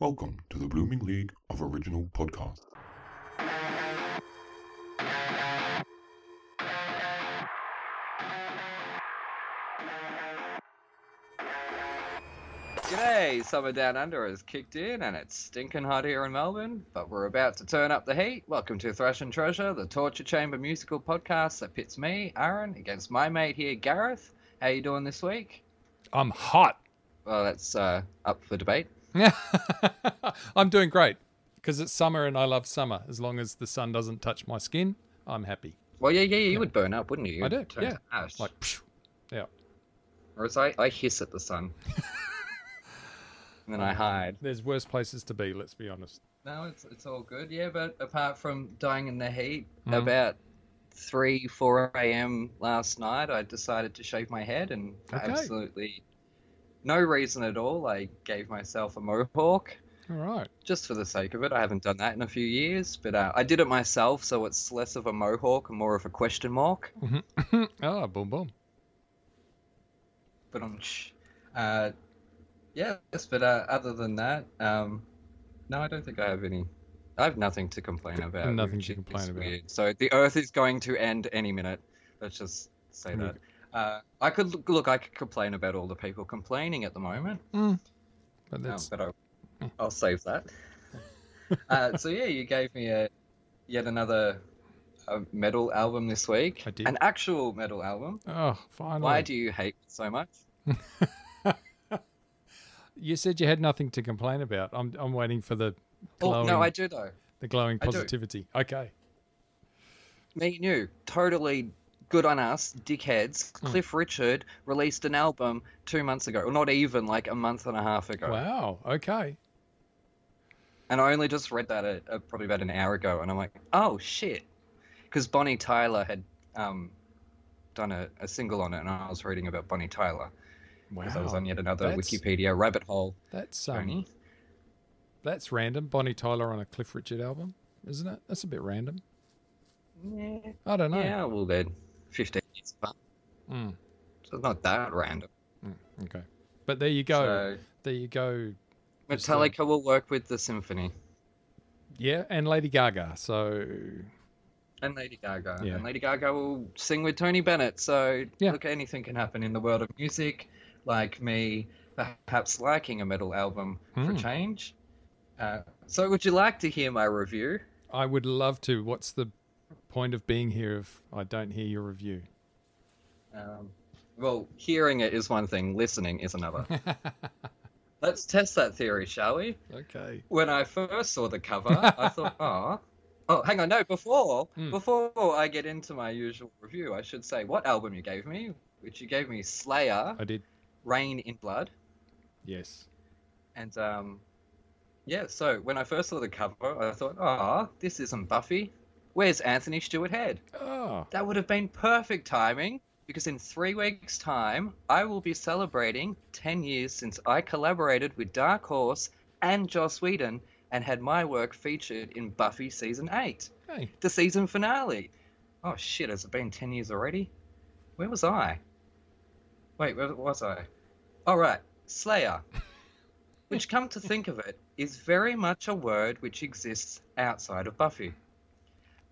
Welcome to the Blooming League of Original Podcasts. G'day, summer down under has kicked in and it's stinking hot here in Melbourne, but we're about to turn up the heat. Welcome to Thrash and Treasure, the torture chamber musical podcast that pits me, Aaron, against my mate here, Gareth. How you doing this week? I'm hot. Well, that's uh, up for debate. I'm doing great because it's summer and I love summer. As long as the sun doesn't touch my skin, I'm happy. Well, yeah, yeah, yeah. you would burn up, wouldn't you? I do, You'd yeah. ash. Like, phew. yeah. Whereas I, I hiss at the sun. and then I hide. There's worse places to be. Let's be honest. No, it's it's all good. Yeah, but apart from dying in the heat, Mhm. about three, four a.m. last night, I decided to shave my head, and Okay. absolutely no reason at all, I gave myself a mohawk All right. just for the sake of it. I haven't done that in a few years, but uh, I did it myself, so it's less of a mohawk and more of a question mark. oh, boom, boom. But um, uh, yes, but uh, other than that, um, no, I don't think I have any. I have nothing to complain about. nothing to complain about. weird. So the Earth is going to end any minute. Let's just say that. Uh, I could look. I could complain about all the people complaining at the moment. But No, that's but I'll, I'll save that. uh, so yeah, you gave me a yet another uh metal album this week. I did. An actual metal album. oh, finally. Why do you hate so much? you said you had nothing to complain about? I'm I'm waiting for the glowing, Oh no, I do though. the glowing positivity. Okay. Me and you, totally good on us, dickheads. Hmm. Cliff Richard released an album two months ago, or not even like a month and a half ago. Wow. Okay. And I only just read that uh, uh, probably about an hour ago, and I'm like, oh shit, because Bonnie Tyler had um, done a, a single on it, and I was reading about Bonnie Tyler Wow. because I was on yet another That's- Wikipedia rabbit hole. That's um, Tony. that's random. Bonnie Tyler on a Cliff Richard album, isn't it? That's a bit random. Yeah, I don't know. yeah. Well, then, 15 years apart, Mm, so it's not that random. okay. But there you go. So There you go. Metallica will work with the symphony. Yeah, and Lady Gaga. So And Lady Gaga. Yeah. And Lady Gaga will sing with Tony Bennett. So Yeah. look, anything can happen in the world of music. Like me, perhaps liking a metal album for Hmm. change. Uh, so would you like to hear my review? I would love to. What's the point of being here if I don't hear your review? Um, well, hearing it is one thing, listening is another. Let's test that theory, shall we? okay. When I first saw the cover, I thought, oh, oh, hang on, no, before Hmm. before I get into my usual review, I should say what album you gave me, which you gave me Slayer, I did. Reign in Blood, Yes. and um, yeah. So when I first saw the cover, I thought, oh, this isn't Buffy. Where's Anthony Stewart Head? Oh, That would have been perfect timing because in three weeks' time, I will be celebrating 10 years since I collaborated with Dark Horse and Joss Whedon and had my work featured in Buffy Season 8, hey. the season finale. Oh shit, has it been 10 years already? Where was I? Wait, where was I? All right, Slayer. Which, come to think of it, is very much a word which exists outside of Buffy.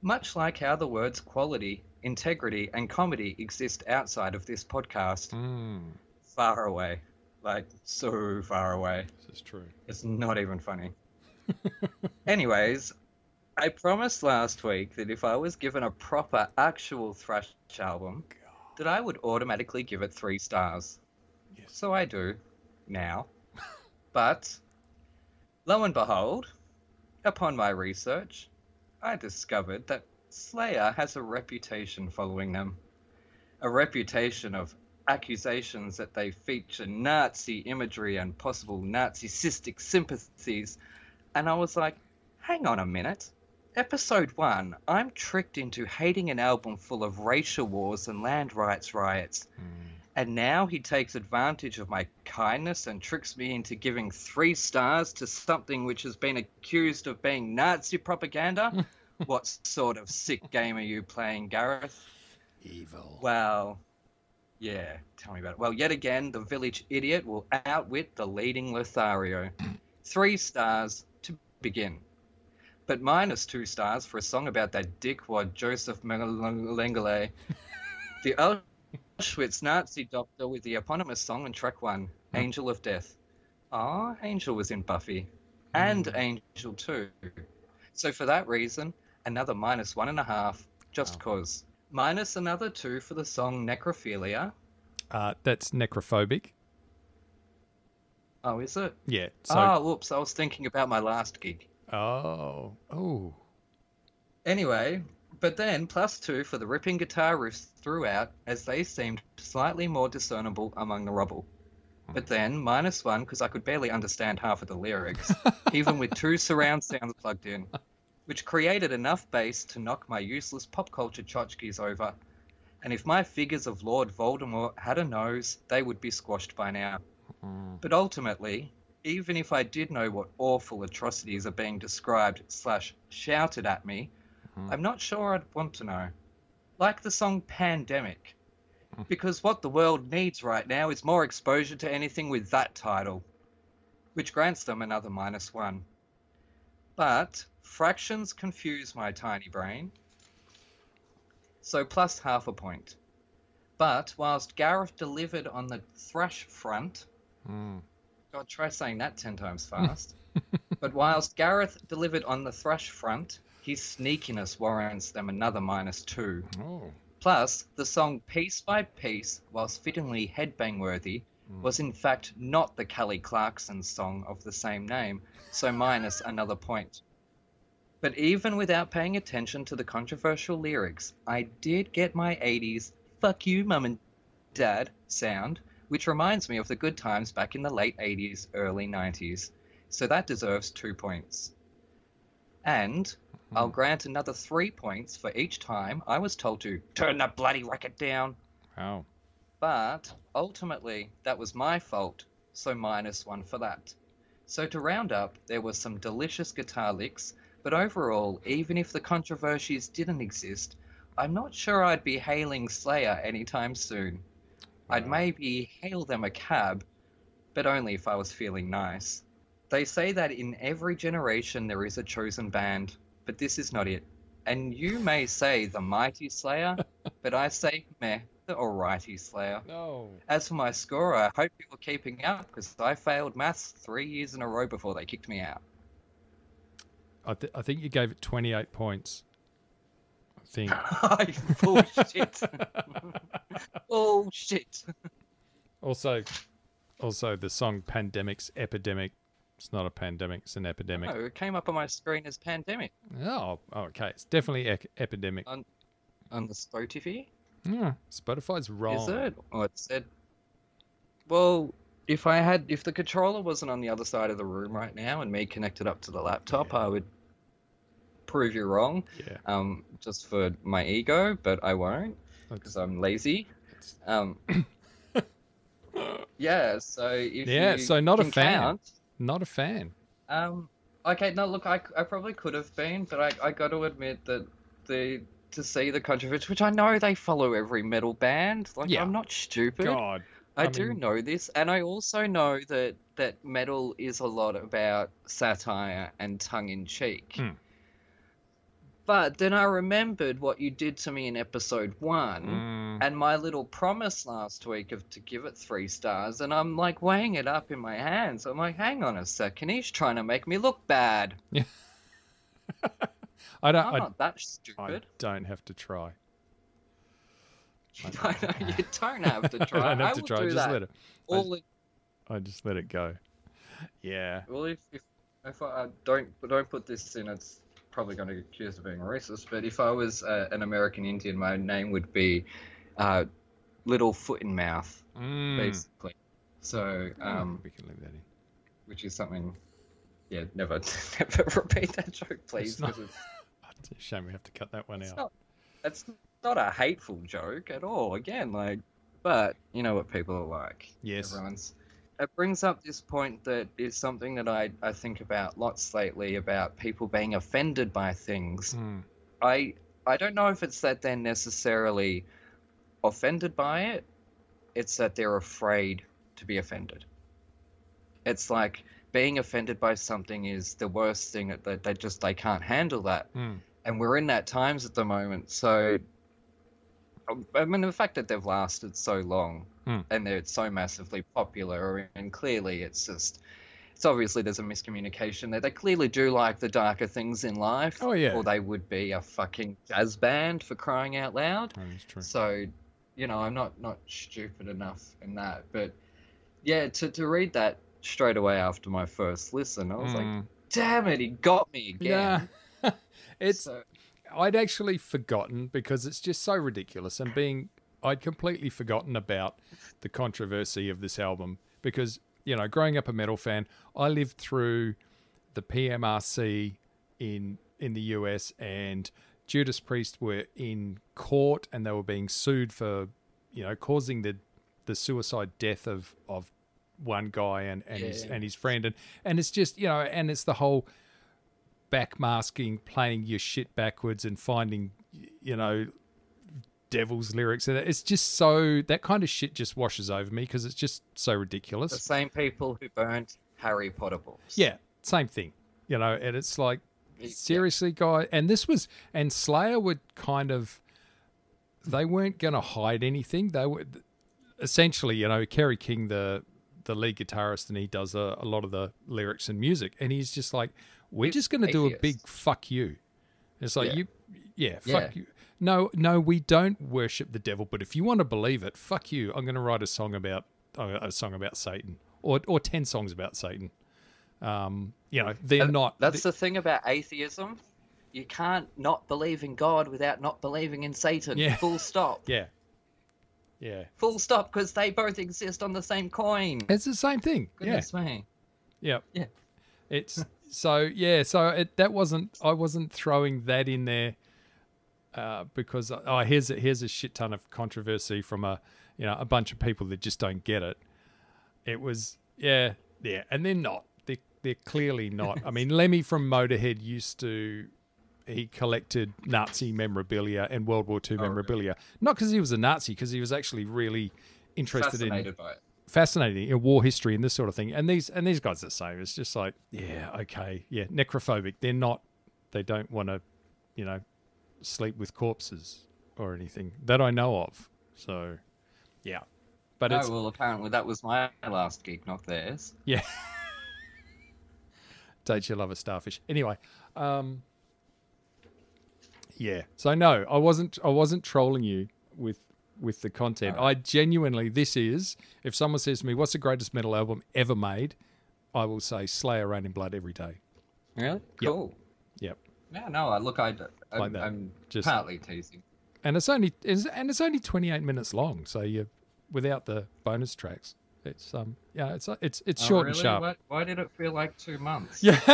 Much like how the words quality, integrity, and comedy exist outside of this podcast, Mm, far away. Like, so far away. this is true. It's not even funny. Anyways, I promised last week that if I was given a proper, actual thrash album, that I would automatically give it three stars. Yes. So I do now. but lo and behold, upon my research, I discovered that Slayer has a reputation following them. A reputation of accusations that they feature Nazi imagery and possible Nazistic sympathies. And I was like, hang on a minute. Episode 1, I'm tricked into hating an album full of racial wars and land rights riots. Mm. And now he takes advantage of my kindness and tricks me into giving three stars to something which has been accused of being Nazi propaganda? what sort of sick game are you playing, Gareth? Evil. Well, yeah, tell me about it. Well, yet again, the village idiot will outwit the leading Lothario. three stars to begin, but minus two stars for a song about that dickwad Joseph Mengele, the Auschwitz Nazi doctor with the eponymous song on track one, Angel of Death. Ah, Angel was in Buffy, and Angel 2. So for that reason, another minus one and a half, just Wow. cause. Minus another two for the song Necrophilia. Uh, that's necrophobic. Oh, is it? Yeah. So. oh, whoops, I was thinking about my last gig. oh. Oh. Anyway, but then plus two for the ripping guitar riffs throughout, as they seemed slightly more discernible among the rubble. But then minus one because I could barely understand half of the lyrics, even with two surround sounds plugged in, which created enough bass to knock my useless pop culture tchotchkes over. And if my figures of Lord Voldemort had a nose, they would be squashed by now. Mm. But ultimately, even if I did know what awful atrocities are being described slash shouted at me, Mhm. I'm not sure I'd want to know. Like the song Pandemic. Because what the world needs right now is more exposure to anything with that title, which grants them another minus one. But fractions confuse my tiny brain, so plus half a point. But whilst Gareth delivered on the thrash front, Mm. God, try saying that ten times fast. but whilst Gareth delivered on the thrash front, his sneakiness warrants them another minus two. Oh. Plus, the song Piece by Piece, whilst fittingly headbang worthy, hmm. was in fact not the Kelly Clarkson song of the same name, so minus another point. But even without paying attention to the controversial lyrics, I did get my 80s fuck you, mum and dad sound, which reminds me of the good times back in the late 80s, early 90s. So that deserves two points. And I'll hmm. grant another three points for each time I was told to turn that bloody racket down. Wow. But ultimately, that was my fault, so minus one for that. So to round up, there were some delicious guitar licks, but overall, even if the controversies didn't exist, I'm not sure I'd be hailing Slayer anytime soon. I'd maybe hail them a cab, but only if I was feeling nice. They say that in every generation there is a chosen band, but this is not it. And you may say the mighty Slayer, but I say meh, the alrighty Slayer. No. As for my score, I hope you're keeping up because I failed maths three years in a row before they kicked me out. I, th- I think you gave it 28 points. I think. Bullshit. Bullshit. also, also the song "Pandemic's Epidemic." It's not a pandemic; it's an epidemic. No, it came up on my screen as pandemic Oh, okay. It's definitely ec- epidemic. on the Spotify. Yeah, Spotify's wrong. Is it? Oh, it said. Well, if I had, if the controller wasn't on the other side of the room right now and me connected up to the laptop, Yeah. I would prove you wrong. Yeah. Um, just for my ego, but I won't because I'm lazy. Um. yeah. So if Yeah, so not a fan. count, not a fan. um. Okay. No. Look, I, I probably could have been, but I I got to admit that the to see the controversy, which I know they follow every metal band. Like Yeah. I'm not stupid. God. I, I do mean- know this, and I also know that that metal is a lot about satire and tongue in cheek. Hmm. But then I remembered what you did to me in episode one, Mm, and my little promise last week of to give it three stars, and I'm like weighing it up in my hands. I'm like, hang on a second, he's trying to make me look bad. Yeah. I don't. I'm I, not that I stupid. don't have to try. I know you don't have to try. I don't have to will try. do Just let it. All in- I just let it go. Yeah. Well, if if, if I I don't don't put this in, it's probably going to get accused of being racist. But if I was uh, an American Indian, my name would be uh, Little Foot in Mouth, Mm. basically. So, Oh, um, we can leave that in. which is something. Yeah, never never repeat that joke, please. not- it's, It's a shame we have to cut that one it's out. not it's not a hateful joke at all. Again, like, but you know what people are like. Yes. everyone's. It brings up this point that is something that I, I think about lots lately about people being offended by things. Mm. I I don't know if it's that they're necessarily offended by it. It's that they're afraid to be offended. It's like being offended by something is the worst thing that they, they just they can't handle that Mm. and we're in that times at the moment so i mean the fact that they've lasted so long Hmm. and they're so massively popular and clearly it's just it's obviously there's a miscommunication there they clearly do like the darker things in life Oh, yeah. or they would be a fucking jazz band for crying out loud That is true. so, you know, I'm not not stupid enough in that. But yeah, to to read that straight away after my first listen, I was like, Mm. damn it, he got me again. Yeah. it's So, I'd actually forgotten because it's just so ridiculous and being I'd completely forgotten about the controversy of this album because you know growing up a metal fan I lived through the PMRC in in the US and Judas Priest were in court and they were being sued for you know causing the the suicide death of of one guy and and his and his friend. And and it's just you know and it's the whole backmasking, playing your shit backwards, and finding, you know, devil's lyrics. And it's just so that kind of shit just washes over me because it's just so ridiculous. the same people who burned Harry Potter books. Yeah, same thing, you know. And it's like, Yeah. seriously, guy. And this was, and Slayer would kind of, they weren't going to hide anything. They were essentially, you know, Kerry King, the the lead guitarist, and he does a, a lot of the lyrics and music, and he's just like, we're just going to do a big fuck you. It's like Yeah. you, yeah, Yeah. fuck you. No, no, we don't worship the devil, but if you want to believe it, fuck you. I'm going to write a song about uh, a song about Satan, or or ten songs about Satan. Um, you know, they're And not. That's the thing about atheism. You can't not believe in God without not believing in Satan. Yeah. Full stop. yeah, yeah. Full stop, because they both exist on the same coin. It's the same thing. Goodness me. Yeah, Yeah. It's so yeah. So it, that wasn't. I wasn't throwing that in there uh, because oh here's a, here's a shit ton of controversy from a you know a bunch of people that just don't get it. It was yeah yeah, and they're not. They they're clearly not. I mean, Lemmy from Motorhead used to. He collected Nazi memorabilia and World War II Oh, really? memorabilia, not because he was a Nazi, because he was actually really interested in by it. Fascinating in war history and this sort of thing. And these and these guys are the same. It's just like, yeah, okay, yeah, necrophobic. They're not. They don't want to, you know, sleep with corpses or anything that I know of. So, yeah, but no, it's well, apparently that was my last gig, not theirs. yeah. Don't you love a starfish? Anyway, um, yeah. So no, I wasn't. I wasn't trolling you with with the content. I genuinely, this is. If someone says to me, "What's the greatest metal album ever made?" I will say Slayer, Reign in Blood every day. Really? Yep. Cool. Yep. Yeah, no, I look, I, I'm, Like that. I'm Just- partly teasing. And it's only it's, and it's only twenty eight minutes long. So you, without the bonus tracks, it's um yeah it's it's it's Oh, short really? and sharp. Why, why did it feel like two months? Yeah.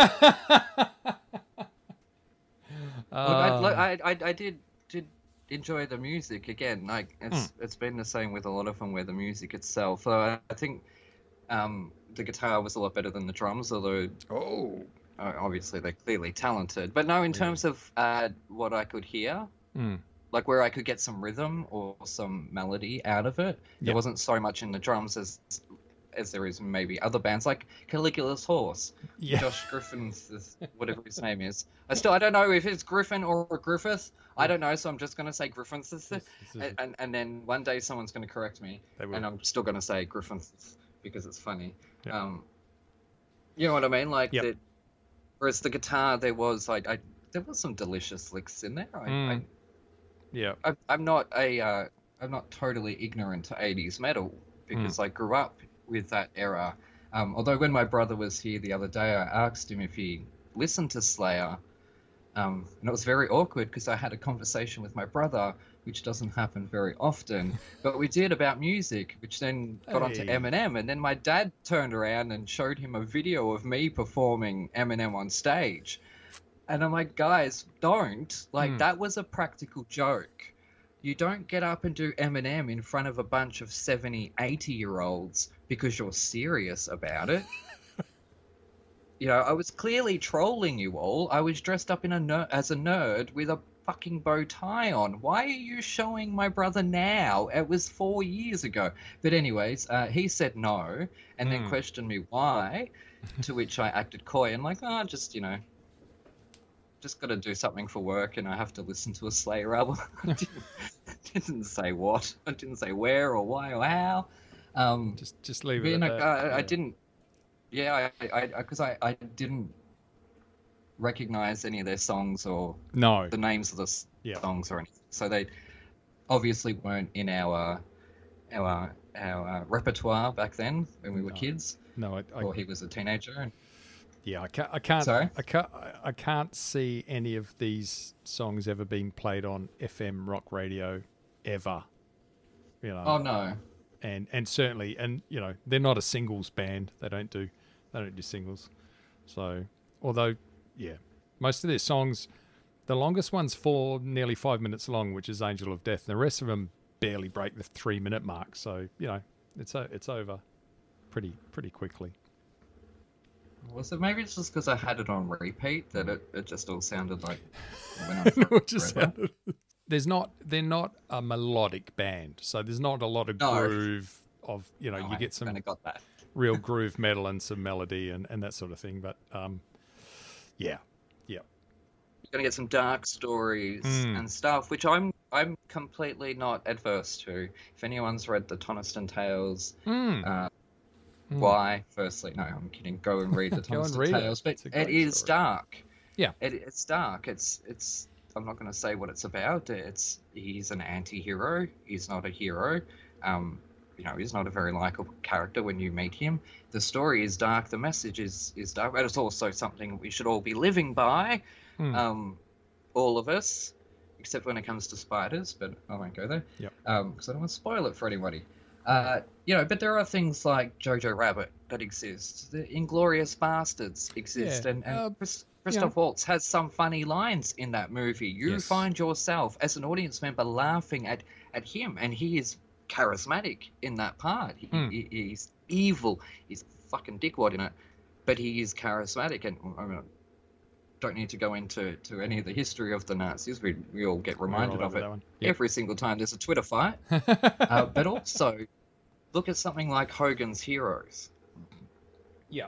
Look, I, look, Um, I, I, I did did enjoy the music again. Like it's Hmm. it's been the same with a lot of them, where the music itself. So I, I think um, the guitar was a lot better than the drums, although oh. obviously they're clearly talented. But no, in terms of uh, what I could hear, Mm. like where I could get some rhythm or some melody out of it, Yeah. there wasn't so much in the drums as as there is maybe other bands like Caligula's Horse. Yeah. Josh Griffin's whatever his name is. I still I don't know if it's Griffin or Griffith. I don't know, so I'm just gonna say Griffin's. This- this And, and and then one day someone's gonna correct me, and I'm still gonna say Griffin's because it's funny. Yeah. Um, you know what I mean? Like Yep. the, whereas the guitar, there was like I there was some delicious licks in there. I, Mm. yeah. I, I I'm not a uh, I'm not totally ignorant to 80s metal because I grew up with that era. Um, although when my brother was here the other day, I asked him if he listened to Slayer, um, and it was very awkward because I had a conversation with my brother, which doesn't happen very often, but we did about music, which then got onto Eminem, and then my dad turned around and showed him a video of me performing Eminem on stage. And I'm like, guys, don't. Like, Hmm. that was a practical joke. You don't get up and do Eminem in front of a bunch of 70, 80 year olds because you're serious about it. you know, I was clearly trolling you all. I was dressed up in a ner- as a nerd with a fucking bow tie on. Why are you showing my brother now? It was four years ago. But anyways, uh, he said no, and then Hmm. questioned me why. to which I acted coy and like, oh, just you know, just got to do something for work, and I have to listen to a Slayer album. I didn't, didn't say what, I didn't say where or why or how. Um, Just just leave it. at. I, I Yeah. didn't. Yeah, I, I, because I, I didn't recognize any of their songs or No. the names of the Yeah. songs or anything. So they obviously weren't in our our our uh, repertoire back then when we were No. kids, No. I, I, or he was a teenager. And yeah. I can't. I can't. Sorry? I can't. I- can't see any of these songs ever being played on FM rock radio ever. You know. oh no, and and certainly and you know they're not a singles band they don't do they don't do singles so although yeah most of their songs the longest one's four nearly five minutes long which is angel of death And the rest of them barely break the three minute mark so you know it's it's over pretty pretty quickly was it? Maybe it's just because I had it on repeat that it, it just all sounded like. When I It just sounded- there's not they're not a melodic band so there's not a lot of No. groove of you know No, you I get some real groove metal and some melody and, and that sort of thing. But um, yeah, yeah, You're gonna get some dark stories Mm. and stuff, which I'm I'm completely not adverse to. If anyone's read the Toniston Tales, Mm, uh, mm. why? Firstly, no, I'm kidding. Go and read the Go and Toniston it. Tales, but it is story. dark. Yeah. it, it's dark. It's it's. I'm not going to say what it's about. It's he's an anti-hero. He's not a hero. Um, you know, he's not a very likable character when you meet him. The story is dark. The message is is dark, but it's also something we should all be living by. Mm. Um, all of us, except when it comes to spiders. But I won't go there. Um, because I don't want to spoil it for anybody. Uh, you know, but there are things like Jojo Rabbit that exist. The Inglourious Basterds exist, Yeah, and, and uh, Chris, Christoph Waltz has some funny lines in that movie. You Yes. find yourself as an audience member laughing at at him, and he is charismatic in that part. He, Hmm. he- he's evil. He's fucking dickwad in it, but he is charismatic. And I mean, don't need to go into to any of the history of the Nazis. We we all get We're all reminded of it. Yep. every single time there's a Twitter fight. Uh, but also, look at something like Hogan's Heroes. Yeah.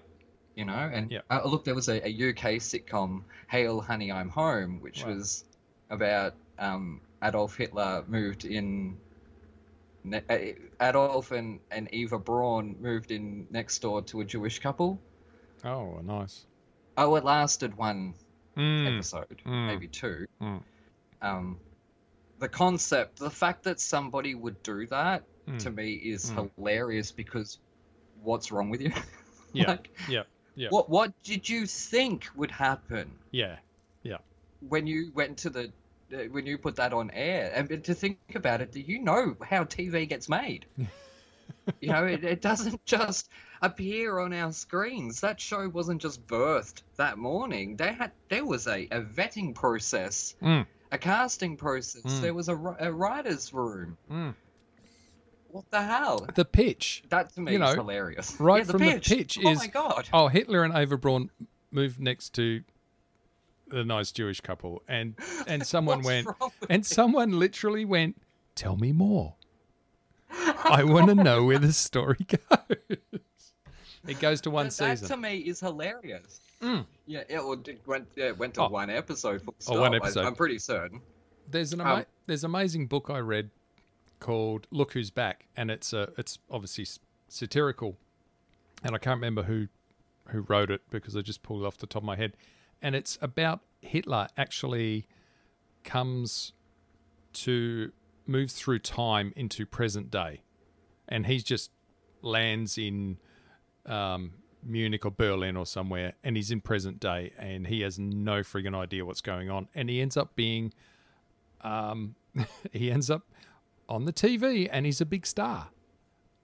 You know, and Yeah. uh, look, there was a, a UK sitcom, Heil Honey, I'm Home, which Right. was about um, Adolf Hitler moved in. Ne- uh, Adolf and, and Eva Braun moved in next door to a Jewish couple. oh, nice. Oh, it lasted one Mm, episode, Mm. maybe two. Mm. Um, the concept, the fact that somebody would do that mm. to me is Mm. hilarious because what's wrong with you? Yeah. like, Yeah. Yeah. What what did you think would happen Yeah. Yeah. when you went to the uh, when you put that on air? And to think about it, do you know how TV gets made? you know, it, it doesn't just appear on our screens. That show wasn't just birthed that morning. They had there was a, a vetting process, Mm. a casting process. Mm. There was a, a writer's room. Mm. What the hell? The pitch. That to me You is hilarious. right Yeah, the from the pitch. pitch oh is- my god. Oh, Hitler and Ava Braun moved next to the nice Jewish couple, and and someone went, and someone literally went, "Tell me more. I want to know where the story goes." It goes to one that, that to me is hilarious. Mm. Yeah, it, went yeah, it went to Oh. one episode. full Oh, one stop. I- episode. I'm pretty certain. There's an ama- Um, there's an amazing book I read called Look Who's Back, and it's uh, it's obviously satirical, and I can't remember who who wrote it because I just pulled it off the top of my head, and it's about Hitler actually comes to move through time into present day, and he's just lands in um, Munich or Berlin or somewhere, and he's in present day, and he has no friggin' idea what's going on, and he ends up being, um, he ends up on the TV, and he's a big star,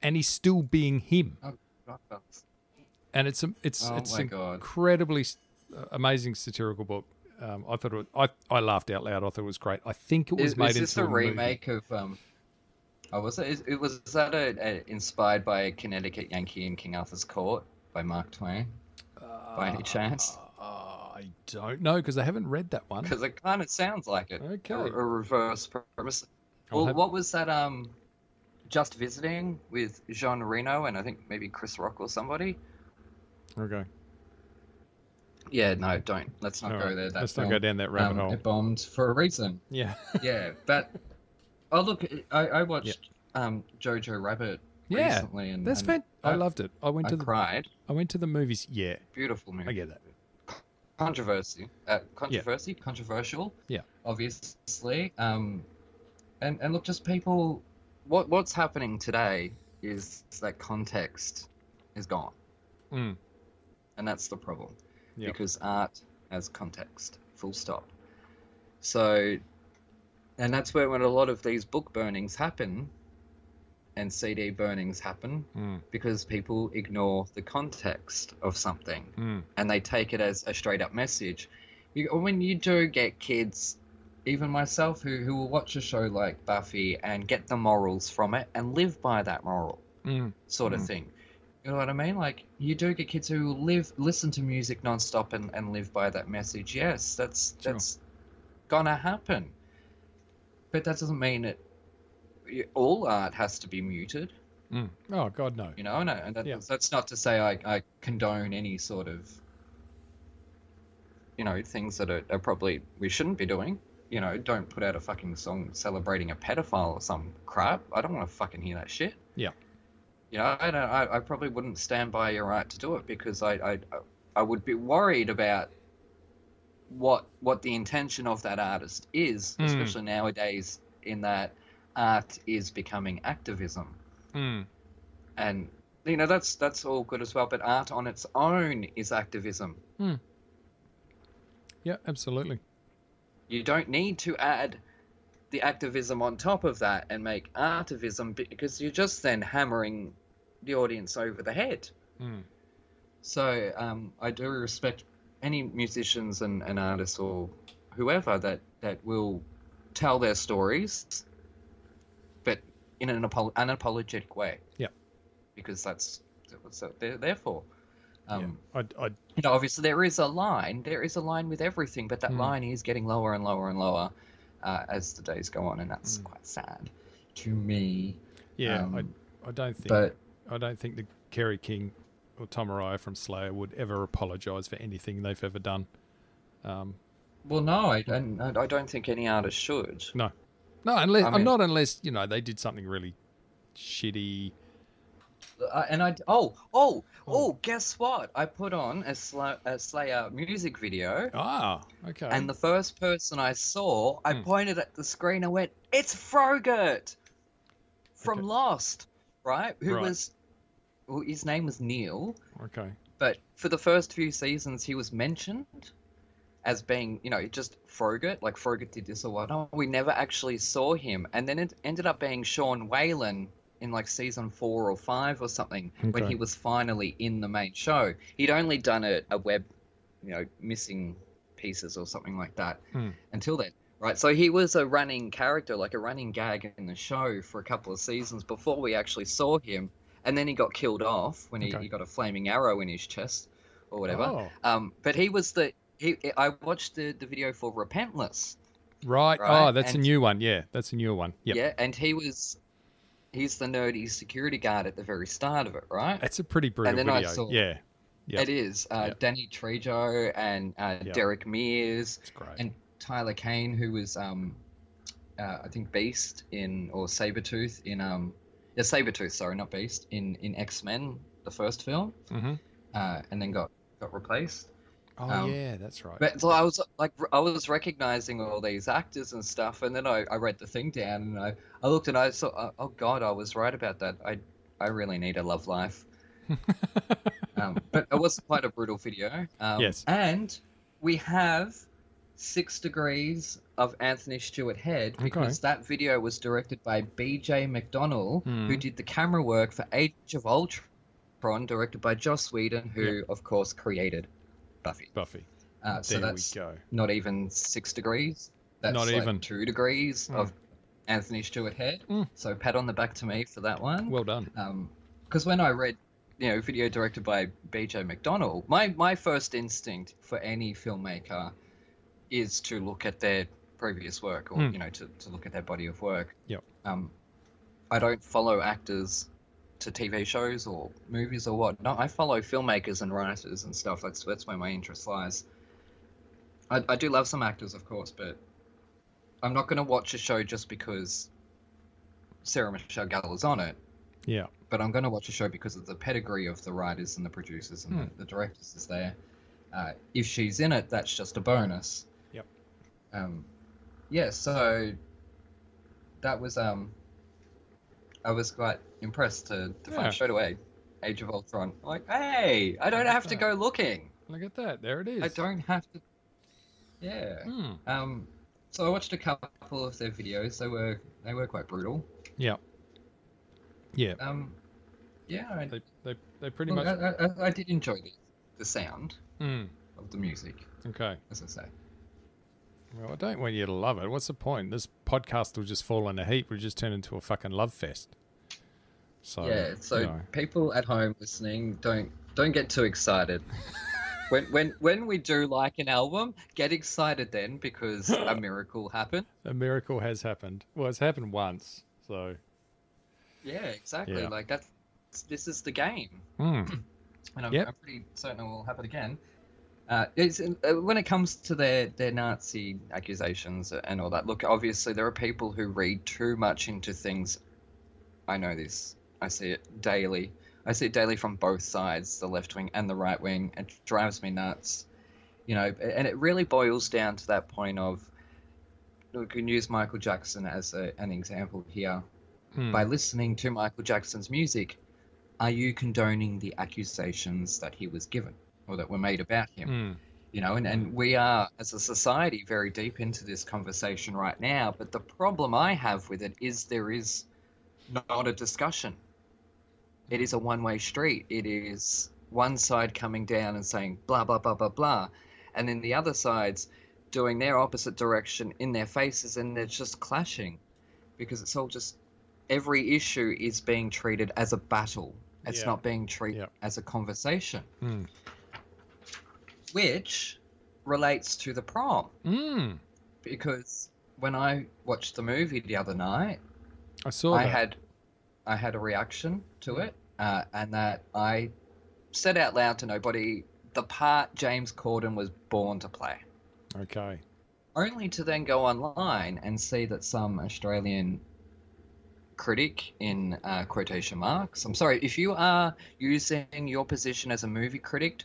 and he's still being him, Oh, and it's a, it's Oh it's my an God. incredibly uh, amazing satirical book. Um, I thought it was, I I laughed out loud. I thought it was great. I think it was Is, made is this into a movie. remake of um? Oh, was it? It was that a, a, inspired by Connecticut Yankee in King Arthur's Court by Mark Twain? by any chance? Uh, I don't know because I haven't read that one. Because it kind of sounds like it. Okay. A, a reverse premise. Well, have- what was that? Um, just visiting with Jean Reno and I think maybe Chris Rock or somebody. Okay. Yeah, no, don't. Let's not All go right, there. That Let's film, not go down that rabbit um, hole. It bombed for a reason. Yeah. Yeah, but oh look, I, I watched um Jojo Rabbit Yeah, recently, and That's fan- I I- loved it. I went I to the cried. I went to the movies. Yeah, Beautiful movie. I get that. controversy uh, controversy controversial Yeah. obviously um and and look just people what what's happening today is that context is gone Mm. and that's the problem Yep. because art has context full stop so and that's where when a lot of these book burnings happen and cd burnings happen Mm. because people ignore the context of something Mm. and they take it as a straight up message. You, when you do get kids, even myself, who, who will watch a show like Buffy and get the morals from it and live by that moral Mm. sort of Mm. thing. You know what I mean? Like you do get kids who live, listen to music nonstop and, and live by that message. Yes, that's Sure. that's gonna happen. But that doesn't mean it. All art has to be muted. Mm. Oh God, no. You know, and, and that, Yeah. that's not to say I, I condone any sort of, you know, things that are, are probably we shouldn't be doing. You know, don't put out a fucking song celebrating a pedophile or some crap. I don't want to fucking hear that shit. Yeah. You know, I don't. I, I probably wouldn't stand by your right to do it because I, I, I would be worried about what what the intention of that artist is, Mm. especially nowadays, in that art is becoming activism Mm. and you know that's that's all good as well but art on its own is activism Yeah, absolutely. you don't need to add the activism on top of that and make artivism because you're just then hammering the audience over the head Mm. so um, i do respect any musicians and, and artists or whoever that that will tell their stories but in an apo- unapologetic way Yeah. because that's that's what they're there for um, yeah. I, I, you know, obviously there is a line. There is a line with everything, but that Mm. line is getting lower and lower and lower uh, as the days go on, and that's Mm. quite sad to me. yeah. Um, I, I don't think. But I don't think that Kerry King or Tom Araya from Slayer would ever apologise for anything they've ever done. Um, well, no, I don't. I don't think any artist should. no, no, unless I mean- not unless you know they did something really shitty. Uh, and I oh oh Oh. oh, guess what? I put on a, Sla- a Slayer music video, Ah, okay. and the first person I saw, I Hmm. pointed at the screen and went, "It's Frogurt from Okay. Lost, right? Who Right. was, well, his name was Neil." okay. but for the first few seasons he was mentioned as being you know just Frogurt like Frogurt did this or whatnot we never actually saw him and then it ended up being Sean Whalen in like season four or five or something when he was finally in the main show he'd only done a, a web you know missing pieces or something like that Hmm. until then right so he was a running character like a running gag in the show for a couple of seasons before we actually saw him and then he got killed off when he, Okay. he got a flaming arrow in his chest or whatever. Oh, Um, but he was the he. I watched the, the video for Repentless. right. right, Oh, that's a new one. Yeah, that's a newer one. Yep. Yeah, and he was he's the nerdy security guard at the very start of it, right? That's a pretty brutal then I video. saw- yeah, Yep. It is. Uh, Yep. Danny Trejo and uh, Yep. Derek Mears and Tyler Kane, who was um, uh, I think Beast in or Sabretooth in um, yeah Sabretooth, sorry, not Beast in in X Men, the first film, hmm uh, and then got got replaced. Oh um, yeah, that's right. But so I was like, I was recognizing all these actors and stuff, and then I, I read the thing down and I, I looked and I saw, oh, oh God, I was right about that. I I really need a love life. Um, but it was quite a brutal video. Um, Yes. And we have six degrees of Anthony Stewart Head because that video was directed by B.J. McDonnell, Hmm. who did the camera work for Age of Ultron, directed by Joss Whedon, who of course created Buffy. Buffy. Uh, so there we that's go. not even six degrees. That's Not like even. two degrees Mm. of Anthony Stewart Head. Mm. So pat on the back to me for that one. Well done. Because when I read, you know, video directed by B.J. McDonnell, my my first instinct for any filmmaker is to look at their previous work, or Mm. you know, to, to look at their body of work. Yep. Um, I don't follow actors to TV shows or movies or whatnot. I follow filmmakers and writers and stuff. That's that's where my interest lies. I, I do love some actors, of course, but I'm not going to watch a show just because Sarah Michelle Gellar is on it. Yeah. But I'm going to watch a show because of the pedigree of the writers and the producers and Hmm. the, the directors is there. Uh, if she's in it, that's just a bonus. Um, yeah. So that was um. I was quite impressed to, to Yeah. find straight away Age of Ultron. Like, hey, I don't have to go looking. Look at that. There it is. I don't have to. Yeah. Hmm. Um. So I watched a couple of their videos. They were they were quite brutal. Yeah. Yeah. Um. Yeah. I, They, they, they pretty much. I, I, I did enjoy the, the sound Hmm. of the music, Okay. as I say. Well, I don't want you to love it. What's the point? This podcast will just fall in a heap. We'll just turn into a fucking love fest. So yeah. So you know. people at home listening, don't don't get too excited. when when when we do like an album, get excited then because a miracle happened. a miracle has happened. Well, it's happened once. So Yeah. Exactly. Yeah. Like that's this is the game. hmm. and I'm, Yep. I'm pretty certain it will happen again. Uh, it's uh, when it comes to their, their Nazi accusations and all that. Look, obviously there are people who read too much into things. I know this. I see it daily. I see it daily from both sides, the left wing and the right wing. It drives me nuts. You know, and it really boils down to that point of. We can use Michael Jackson as a, an example here Hmm. by listening to Michael Jackson's music, are you condoning the accusations that he was given or that were made about him? Hmm. You know, and, and we are, as a society, very deep into this conversation right now. But the problem I have with it is there is not a discussion. It is a one way street. It is one side coming down and saying blah, blah, blah, blah, blah. And then the other side's doing their opposite direction in their faces and they're just clashing because it's all just every issue is being treated as a battle. It's Yeah. not being treated Yeah. as a conversation, Hmm. Which relates to the prom Hmm. because when I watched the movie the other night, I saw I that. had I had a reaction to it, uh, and that I said out loud to nobody the part James Corden was born to play. Okay. only to then go online and see that some Australian critic, in uh, quotation marks, I'm sorry, if you are using your position as a movie critic,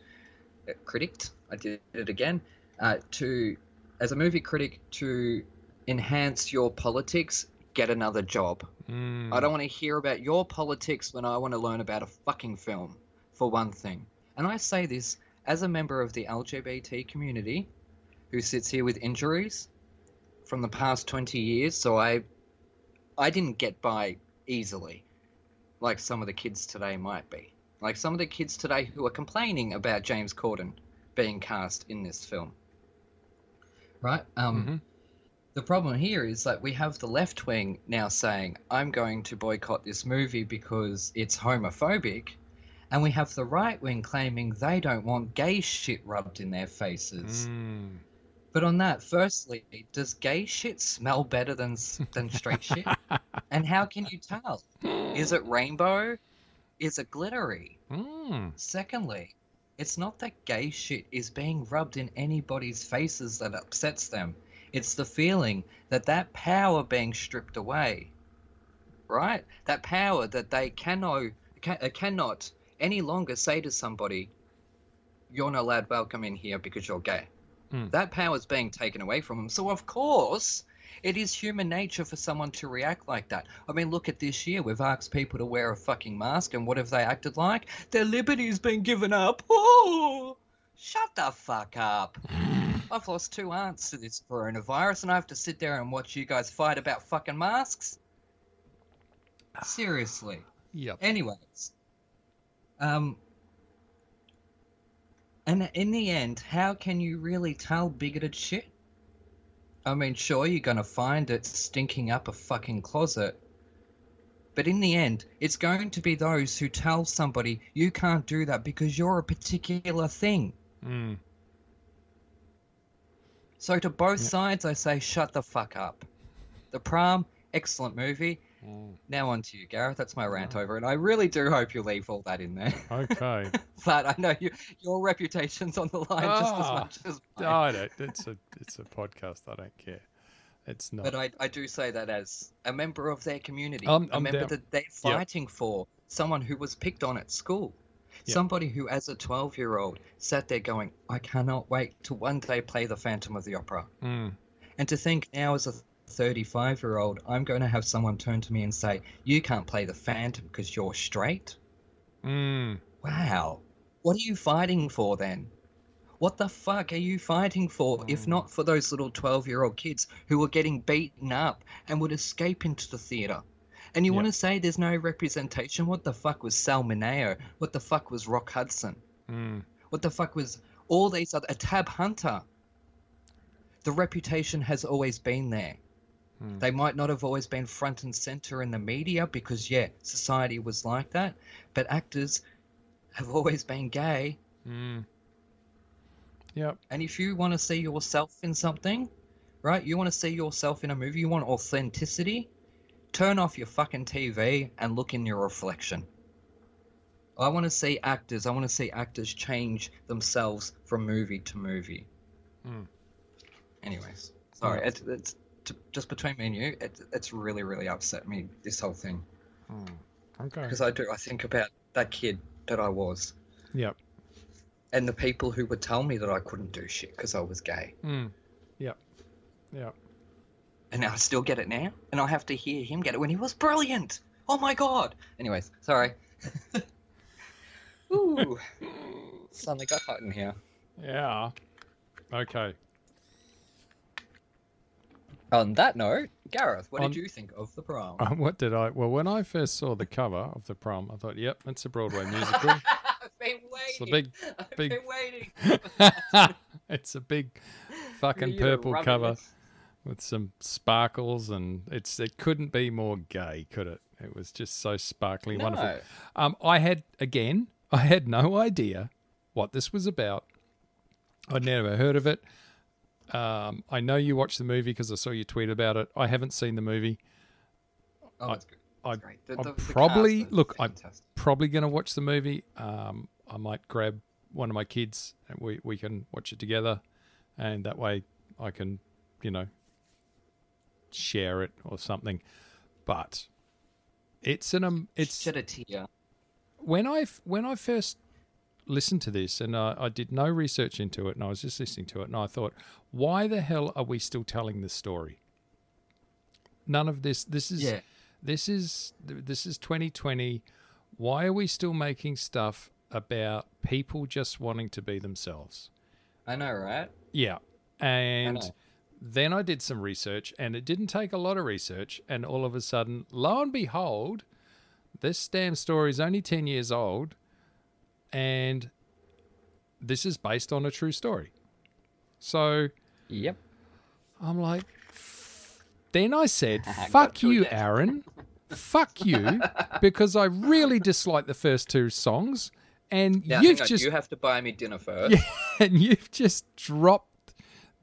uh, critic, I did it again, uh, to as a movie critic to enhance your politics, get another job. Hmm. I don't want to hear about your politics when I want to learn about a fucking film, for one thing. And I say this as a member of the LGBT community who sits here with injuries from the past 20 years, so I I didn't get by easily like some of the kids today might be. Like some of the kids today who are complaining about James Corden being cast in this film. Right? Um Mhm. the problem here is that we have the left wing now saying, I'm going to boycott this movie because it's homophobic. And we have the right wing claiming they don't want gay shit rubbed in their faces. Hmm. But on that, firstly, does gay shit smell better than than straight shit? And how can you tell? Is it rainbow? Is it glittery? Hmm. Secondly, it's not that gay shit is being rubbed in anybody's faces that upsets them. It's the feeling that that power being stripped away, right? That power that they cannot ca- uh, cannot any longer say to somebody, "You're not allowed welcome in here because you're gay." Hmm. That power is being taken away from them. So of course. It is human nature for someone to react like that. I mean, look at this year. We've asked people to wear a fucking mask, and what have they acted like? Their liberty's been given up. Oh, shut the fuck up. I've lost two aunts to this coronavirus, and I have to sit there and watch you guys fight about fucking masks. Seriously. Yep. Anyways, um, and in the end, how can you really tell bigoted shit? I mean, sure, you're gonna find it stinking up a fucking closet, but in the end, it's going to be those who tell somebody you can't do that because you're a particular thing. Hmm. So to both Yeah. sides, I say, shut the fuck up. The Prom, excellent movie. Now on to you, Gareth. That's my rant over, and I really do hope you leave all that in there. Okay. but I know you, your reputation's on the line just as Ah, much as mine. I don't. It's a it's a podcast. I don't care. It's not. But I, I do say that as a member of their community, I'm- a I'm member down. that they're Yep. fighting for, someone who was picked on at school, Yep. somebody who, as a 12 year old, sat there going, I cannot wait to one day play the Phantom of the Opera. Mm, And to think now, as a 35 year old, I'm going to have someone turn to me and say, You can't play the Phantom because you're straight? mm, Wow. What are you fighting for then? What the fuck are you fighting for if not for those little 12 year old kids who were getting beaten up and would escape into the theatre? And you Yeah. want to say there's no representation? What the fuck was Sal Mineo? What the fuck was Rock Hudson? mm. What the fuck was all these other. A Tab Hunter? The reputation has always been there. Hmm. They might not have always been front and center in the media because, yeah, society was like that, but actors have always been gay. Mm. Yep. And if you want to see yourself in something, right? You want to see yourself in a movie, you want authenticity, turn off your fucking TV and look in your reflection. I want to see actors, I want to see actors change themselves from movie to movie. Hmm. Anyways, sorry, it's t- just between me and you, it, it's really, really upset me, this whole thing. Mm. Okay. Because I do, I think about that kid that I was Yep. and the people who would tell me that I couldn't do shit because I was gay. Mm. Yep. Yep. And I still get it now, and I have to hear him get it when he was brilliant. Oh my god. Anyways, sorry. Ooh, suddenly got hot in here. Yeah. Okay. On that note, Gareth, what On- did you think of the prom? What did I? Well, when I first saw the cover of the prom, I thought, "Yep, it's a Broadway musical." I've been It's a big, I've big- been waiting. it's a big, fucking purple cover this. with some sparkles, and it's it couldn't be more gay, could it? It was just so sparkly, wonderful. Um, I had again, I had no idea what this was about. I'd never heard of it. Um, I know you watched the movie because I saw you tweet about it. I haven't seen the movie. Oh, I- that's good. That's I-. The, I'm probably- look, I'm- Probably going to watch the movie. Um, I might grab one of my kids and we, we can watch it together, and that way I can, you know, share it or something. But it's an um, it's shed a tear. when I when I first listened to this and I, I did no research into it and I was just listening to it and I thought, why the hell are we still telling this story? None of this. This is Yeah. this is this is 2020. Why are we still making stuff about people just wanting to be themselves? I know, right? Yeah. And know. then I did some research, and it didn't take a lot of research. And all of a sudden, lo and behold, this damn story is only 10 years old, and this is based on a true story. So Yep. I'm like, then I said, fuck you. Aaron. fuck you, because I really dislike the first two songs. And Now, you've just you have to buy me dinner first. yeah, and you've just dropped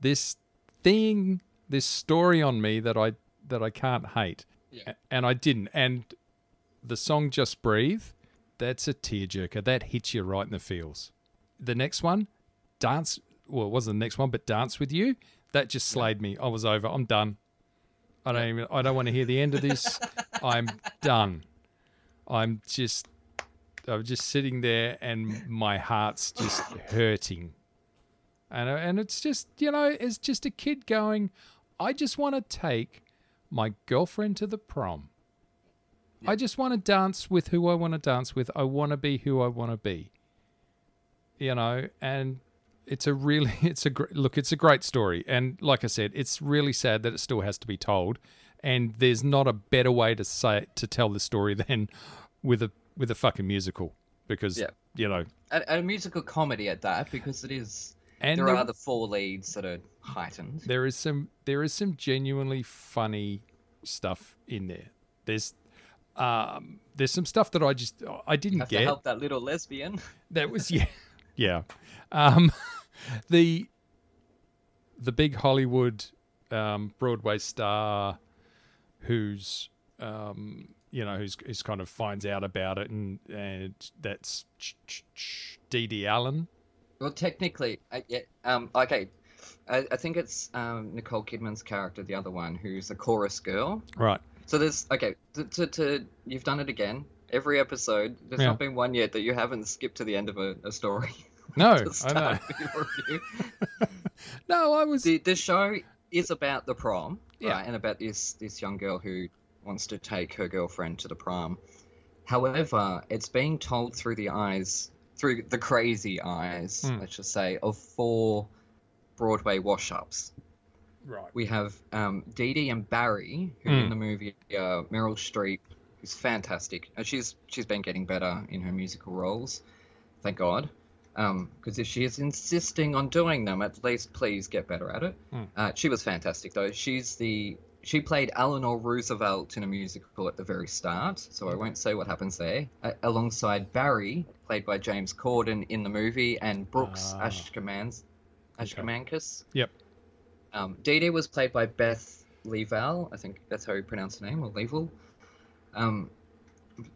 this thing, this story on me that I that I can't hate, Yeah. And I didn't. And the song "Just Breathe," that's a tearjerker. That hits you right in the feels. The next one, dance. Well, it wasn't the next one, but "Dance with You." That just slayed me. I was over. I'm done. I don't even. I don't want to hear the end of this. I'm done. I'm just. I'm just sitting there, and my heart's just hurting. And and it's just you know, it's just a kid going. I just want to take my girlfriend to the prom. I just want to dance with who I want to dance with. I want to be who I want to be. You know, and it's a really it's a gr- look it's a great story and like i said it's really sad that it still has to be told and there's not a better way to say to tell the story than with a with a fucking musical because Yeah. you know and a musical comedy at that, because it is. and there there, are the four leads that are heightened. there is some there is some genuinely funny stuff in there there's um there's some stuff that i just i didn't have to get help that little lesbian. That was yeah, yeah. Um, the the big Hollywood um, Broadway star who's um, you know, who's who's kind of finds out about it, and and that's Dee Dee Allen. Well, technically, uh, yeah, um, okay, I, I think it's um, Nicole Kidman's character, the other one, who's a chorus girl. Right. So there's okay, to, to, to you've done it again. Every episode, there's Yeah. not been one yet that you haven't skipped to the end of a, a story. No, I know. No, I was. the the show is about the prom, Yeah. right, and about this this young girl who wants to take her girlfriend to the prom. However, it's being told through the eyes, through the crazy eyes, Hmm. let's just say, of four Broadway wash-ups. Right. We have um, Dee Dee and Barry, who Hmm. in the movie uh, Meryl Streep, who's fantastic. And she's she's been getting better in her musical roles, thank God. Because if she is insisting on doing them, at least please get better at it. Hmm. Uh, she was fantastic though. She's the she played Eleanor Roosevelt in a musical at the very start, so I won't say what happens there. Uh, alongside Barry, played by James Corden in the movie, and Brooks Ah. Ashkamans, Ashkamankis. Yep. Um, Dee Dee was played by Beth Leavel. I think that's how you pronounce her name, or Leavel. Um,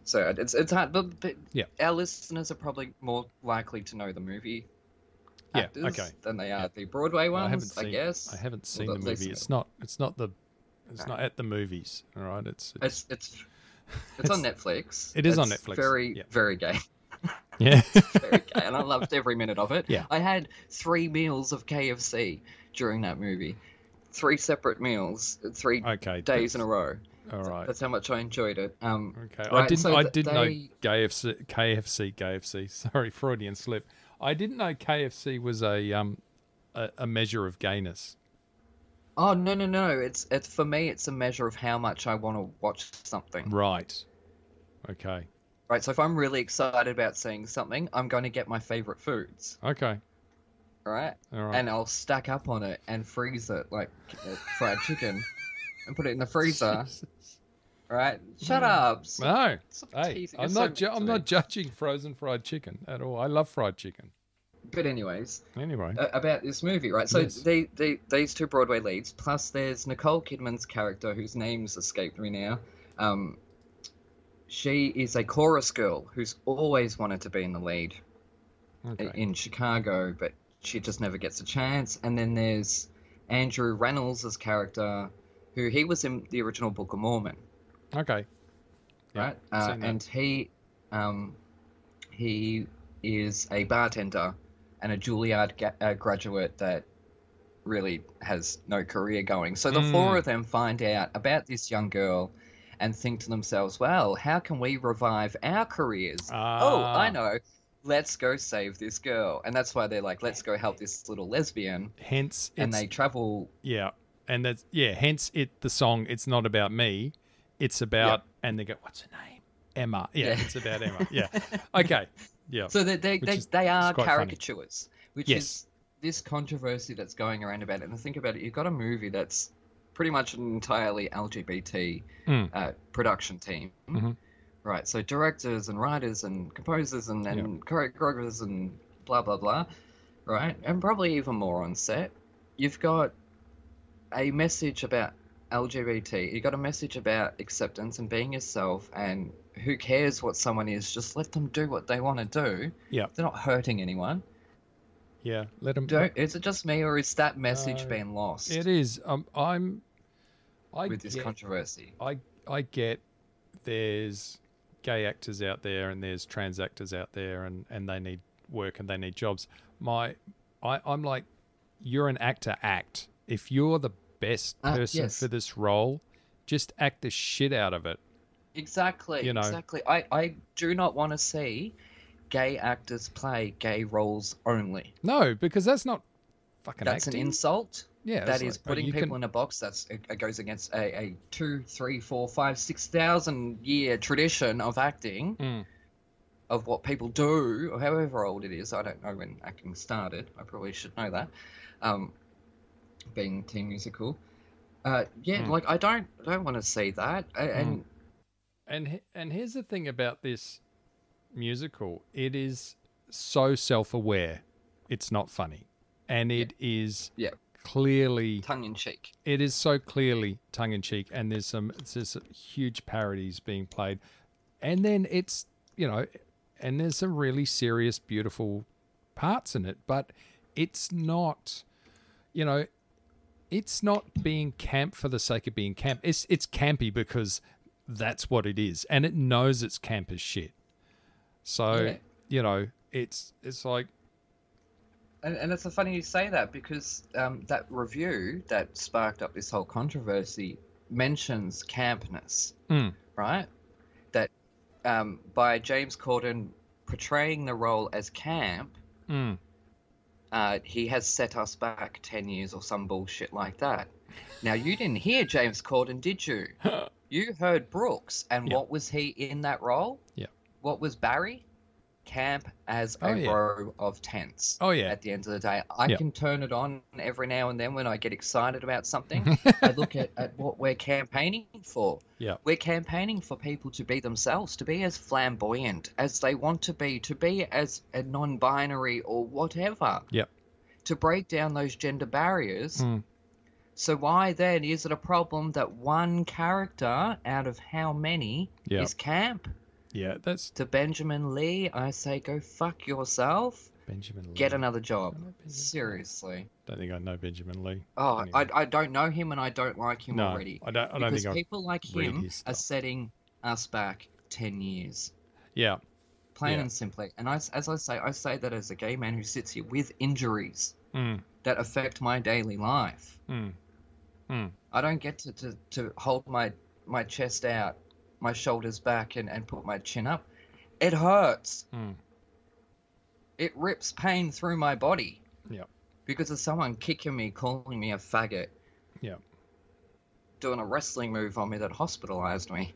so it's it's hard, but, but Yeah. our listeners are probably more likely to know the movie Yeah, actors okay. than they are Yeah. the Broadway ones. I haven't I seen. guess I haven't seen Well, the movie. It's not. It's not the. It's Okay. not at the movies. All right. It's. It's. It's it's it's on Netflix. It is on Netflix, Very yeah. very gay. yeah. Very gay, and I loved every minute of it. Yeah. I had three meals of KFC during that movie, three separate meals, three okay. days in a row. All right. That's how much I enjoyed it. Um, Okay. I didn't. so I th- didn't know KFC. KFC. KFC. Sorry, Freudian slip. I didn't know KFC was a um a, a measure of gayness. oh no no no! It's it's for me. It's a measure of how much I want to watch something. Right. Okay. Right. So if I'm really excited about seeing something, I'm going to get my favorite foods. Okay. Right. All right. and I'll stack up on it and freeze it like uh, fried chicken and put it in the freezer. Right? Shut up. Stop- No. stop Hey, teasing. I'm You're so not. Ju- I'm not judging frozen fried chicken at all. I love fried chicken. But anyways, Anyway. uh, about this movie, right? So Yes. they, they these two Broadway leads, plus there's Nicole Kidman's character whose name's escaped me now. Um, she is a chorus girl who's always wanted to be in the lead okay. in Chicago, but she just never gets a chance. And then there's Andrew Rannells' character, who he was in the original Book of Mormon, Okay. Yeah, right? Uh, and he, um, he is a bartender and a Juilliard ga- uh, graduate that really has no career going. So the four Mm. of them find out about this young girl. And think to themselves, well, how can we revive our careers? oh, I Ah. know. Let's go save this girl. And that's why they're like, let's go help this little lesbian. Hence, And they travel. yeah, and that's yeah. Hence, it the song. It's not about me. It's about and they go. What's her name? Emma. Yeah, Yeah. it's about Emma. Yeah. Okay. Yeah. So they, they, they, is- they are quite funny. caricatures, which Yes. is this controversy that's going around about it. And think about it, you've got a movie that's pretty much an entirely LGBT Mm. uh, production team. Mhm. Right, so directors and writers and composers and, and choreographers and blah, blah, blah. Right, and probably even more on set. You've got a message about LGBT. You've got a message about acceptance and being yourself and who cares what someone is, just let them do what they want to do. Yeah. They're not hurting anyone. Yeah. Let them. Do, is it just me or is that message No, being lost It is. Um. I'm. I with this get, controversy? I I get there's gay actors out there and there's trans actors out there and and they need work and they need jobs. My I I'm like you're an actor act. If you're the best Ah, person yes. for this role, just act the shit out of it. Exactly. You know. Exactly. I, I do not want to see gay actors play gay roles only. No, because that's not fucking That's acting. an insult. Yeah, That is like, oh, putting people can- in a box. That's it, it goes against a, a two, three, four, five, six thousand year tradition of acting Mm. of what people do, or however old it is. I don't know when acting started. I probably should know that. Um, being teen musical. Uh, yeah, Mm. like I don't, I don't want to see that. A- And And and here's the thing about this musical: it is so self-aware. It's not funny, and it is Yeah. Clearly tongue in cheek. it is so clearly tongue in cheek, and there's some there's some huge parodies being played, and then it's you know, and there's some really serious, beautiful parts in it, but it's not, you know, it's not being camp for the sake of being camp. It's it's campy because that's what it is, and it knows it's camp as shit. So Yeah. you know, it's it's like And, and it's funny you say that because um, that review that sparked up this whole controversy mentions campness, Mm. right? That um, by James Corden portraying the role as camp, mm, uh, he has set us back 10 years or some bullshit like that. Now, you didn't hear James Corden, did you? You heard Brooks, and Yeah. what was he in that role? Yeah. What was Barry? Camp as a Oh, yeah. row of tents. Oh, yeah. At the end of the day, I Yeah. can turn it on every now and then when I get excited about something. I look at, at what we're campaigning for. yeah, We're campaigning for people to be themselves, to be as flamboyant as they want to be, to be as a non binary or whatever, Yep. to break down those gender barriers. Mm. So, why then is it a problem that one character out of how many Yeah. is camp? Yeah. That's To Benjamin Lee, I say go fuck yourself, Benjamin. Lee. get another job. Seriously. Don't think I know Benjamin Lee. Oh, Anyway. I, I don't know him and I don't like him no, already. I don't. I don't because think I. people like him are setting us back 10 years. Yeah, plain Yeah. and simply. And I, as I say, I say that as a gay man who sits here with injuries mm, that affect my daily life. mm, mm. I don't get to, to, to hold my, my chest out, my shoulders back, and, and put my chin up. It hurts. Mm. It rips pain through my body. Yeah. Because of someone kicking me, calling me a faggot. Yeah. Doing a wrestling move on me that hospitalized me.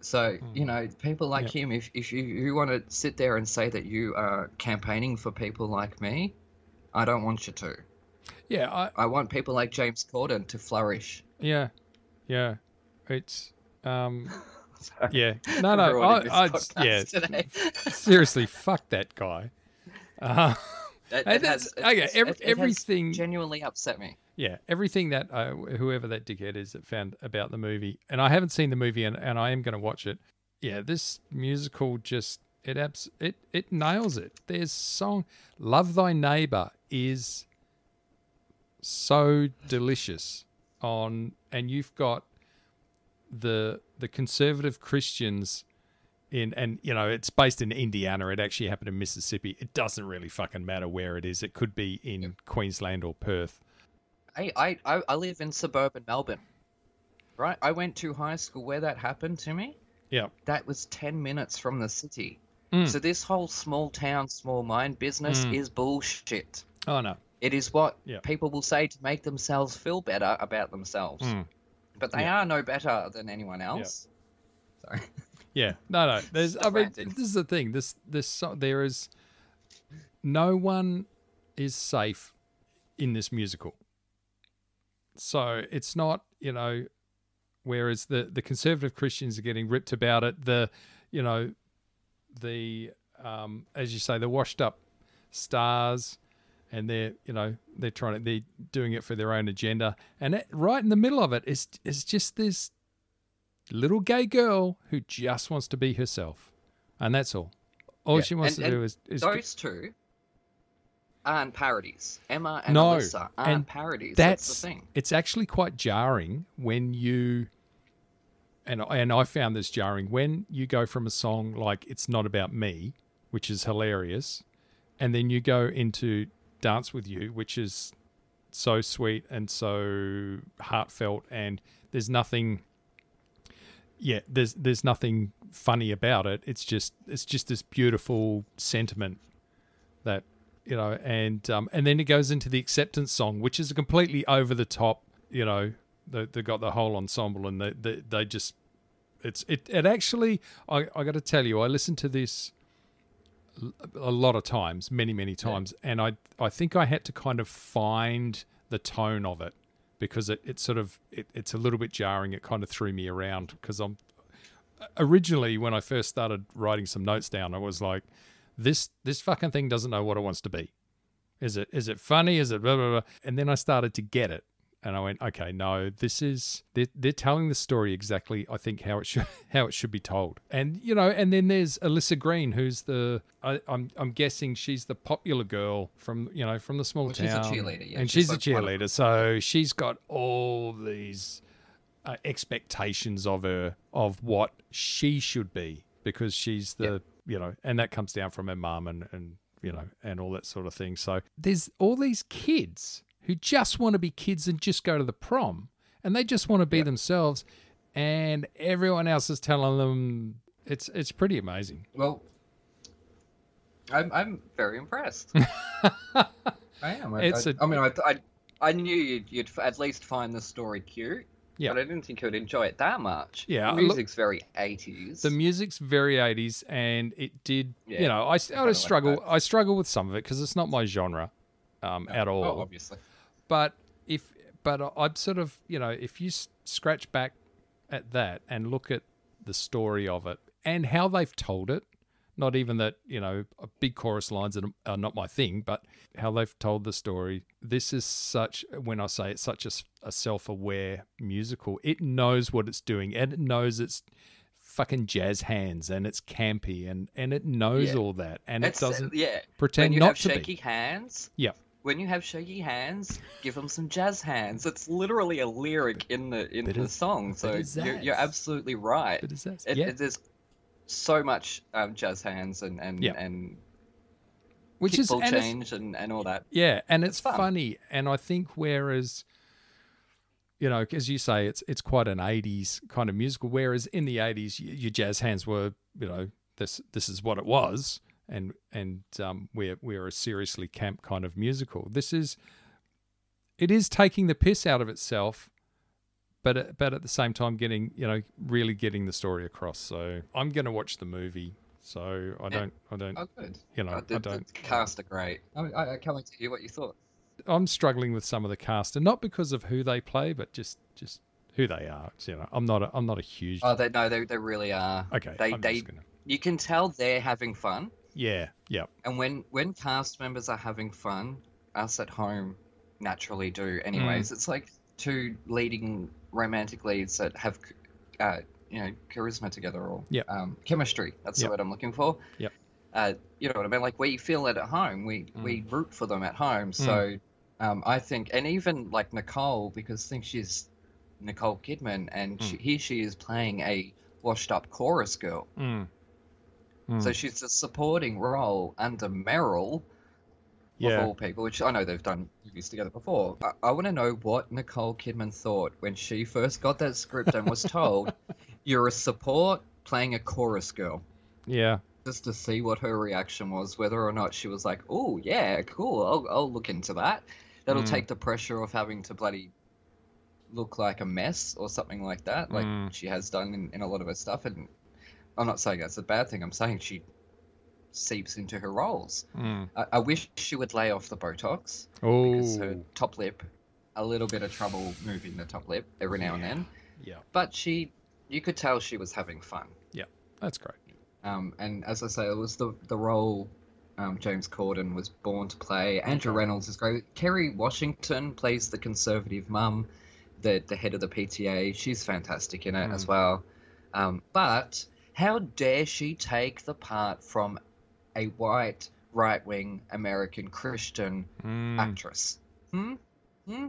So, you know, people like him, if, if you, you want to sit there and say that you are campaigning for people like me, I don't want you to. Yeah, I, I want people like James Corden to flourish. yeah, yeah. It's um, yeah. No, no. I, I, yeah. Seriously, fuck that guy. Uh, It- Hey, it that's- has- okay, every- it- it has everything- genuinely upset me. yeah, everything that uh, whoever that dickhead is that found about the movie, and I haven't seen the movie, and, and I am going to watch it. Yeah, this musical just it abs it it nails it. There's song "Love Thy Neighbor" is so delicious on, and you've got the the conservative Christians in and you know it's based in Indiana. It actually happened in Mississippi. It doesn't really fucking matter where it is. It could be in Queensland or Perth. Hey, I, I, I live in suburban Melbourne, right? I went to high school where that happened to me. Yeah. That was 10 minutes from the city. Mm. So this whole small town, small mind business Mm. is bullshit. Oh no. It is what Yeah. people will say to make themselves feel better about themselves. Mm. But they Yeah. are no better than anyone else. Sorry. Yeah. No, no. There's. I mean, this is the thing. This. This. so- There is. No one is safe in this musical. So it's not. You know. Whereas the the conservative Christians are getting ripped about it. The. You know. The. Um, as you say, the washed up stars. And they're, you know, they're trying to, they're doing it for their own agenda. And it, right in the middle of it is, is just this little gay girl who just wants to be herself, and that's all. All Yeah, she wants and- to do is, is Those two aren't parodies. Emma and No, Alyssa aren't and parodies. that's, That's, the thing. It's actually quite jarring when you and and I found this jarring when you go from a song like "It's Not About Me," which is hilarious, and then you go into "Dance with You," which is so sweet and so heartfelt, and there's nothing. Yeah, there's there's nothing funny about it. It's just it's just this beautiful sentiment that you know, and um, and then it goes into the acceptance song, which is a completely over the top. You know, they they got the whole ensemble, and they they, they just it's it it actually. I I got to tell you, I listened to this a lot of times, many many times, and I I think I had to kind of find the tone of it because it, it sort of it, it's a little bit jarring. It kind of threw me around because I'm originally when I first started writing some notes down, I was like, this this fucking thing doesn't know what it wants to be. Is it is it funny? Is it blah blah blah? And then I started to get it, and I went, okay, no, this is they're, they're telling the story exactly. I think how it should how it should be told. And you know, and then there's Alyssa Green, who's the I, I'm I'm guessing she's the popular girl from you know from the small Well, she's a town, cheerleader, yeah. and She's she's, a like cheerleader, so she's got all these uh, expectations of her of what she should be because she's the you know and that comes down from her mum and and you know and all that sort of thing so there's all these kids who just want to be kids and just go to the prom and they just want to be Yeah. themselves and everyone else is telling them it's it's pretty amazing Well, I'm I'm very impressed. I am. I, It's I, a- I mean, I, I I knew you'd, you'd at least find the story cute. Yeah. But I didn't think you would enjoy it that much. Yeah, The look- music's very 80s. the music's very 80s and it did Yeah, you know i, I like struggle i struggle with some of it because it's not my genre um, at all Oh, obviously. But if but I- I'm sort of you know if you scratch back at that and look at the story of it and how they've told it not even that you know uh, big chorus lines are, are not my thing but how they've told the story this is such when i say it's such a self-aware musical it knows what it's doing and it knows it's fucking jazz hands and it's campy and and it knows Yeah. all that and it It's, uh, doesn't yeah. pretend not have to shaky be hands, Yep. When you have shaky hands, give them some jazz hands. It's literally a lyric in the in Bit the of- song. So you're, you're absolutely right. Bit of. It, yeah it- there's so much um, jazz hands and and Yeah. and which is and change and, and all that. Yeah, and It's it's, fun. funny, and I think whereas, you know, as you say, it's it's quite an '80s kind of musical. Whereas in the '80s, your jazz hands were, you know, this this is what it was, and and um, we're we're a seriously camp kind of musical. This is, it is taking the piss out of itself, but at- but at the same time getting you know really getting the story across. So I'm going to watch the movie. So I don't I don't Oh, good. you know Uh, the, I don't cast are great. I, I, I can't wait to hear what you thought. I'm struggling with some of the cast, and not because of who they play, but just just who they are. It's, you know, I'm not a, I'm not a huge. Oh, they no, they, they really are. okay, they they gonna, you can tell they're having fun, yeah, yeah, and when when cast members are having fun, us at home naturally do. Anyways, Mm. it's like two leading romantic leads that have, uh, you know, charisma together or Yep. um, chemistry. That's Yep. the word I'm looking for. Yep. Uh, you know what I mean? Like we feel it at home. We we root for them at home. So um, I think, and even like Nicole, because I think she's Nicole Kidman, and Mm. she, here she is playing a washed-up chorus girl. Mm. So Mm. she's a supporting role under Meryl, of all people, which I know they've done movies together before. I, I want to know what Nicole Kidman thought when she first got that script and was told, "You're a support playing a chorus girl." yeah, Just to see what her reaction was, whether or not she was like, "Oh yeah, cool, I'll, I'll look into that." That'll Mm. take the pressure of having to bloody look like a mess or something like that, like Mm. she has done in, in a lot of her stuff. And I'm not saying that's a bad thing. I'm saying she seeps into her roles. Mm. I, I wish she would lay off the Botox Oh, because her top lip, a little bit of trouble moving the top lip every now and then. yeah, But she, you could tell she was having fun. Yeah, that's great. Um, and as I say, it was the the role um, James Corden was born to play. Andrew Rannells is great. Kerry Washington plays the conservative mum, the the head of the PTA. She's fantastic in it as Mm. well. Um, but how dare she take the part from a white right wing American Christian Mm. actress? Hmm? Hmm?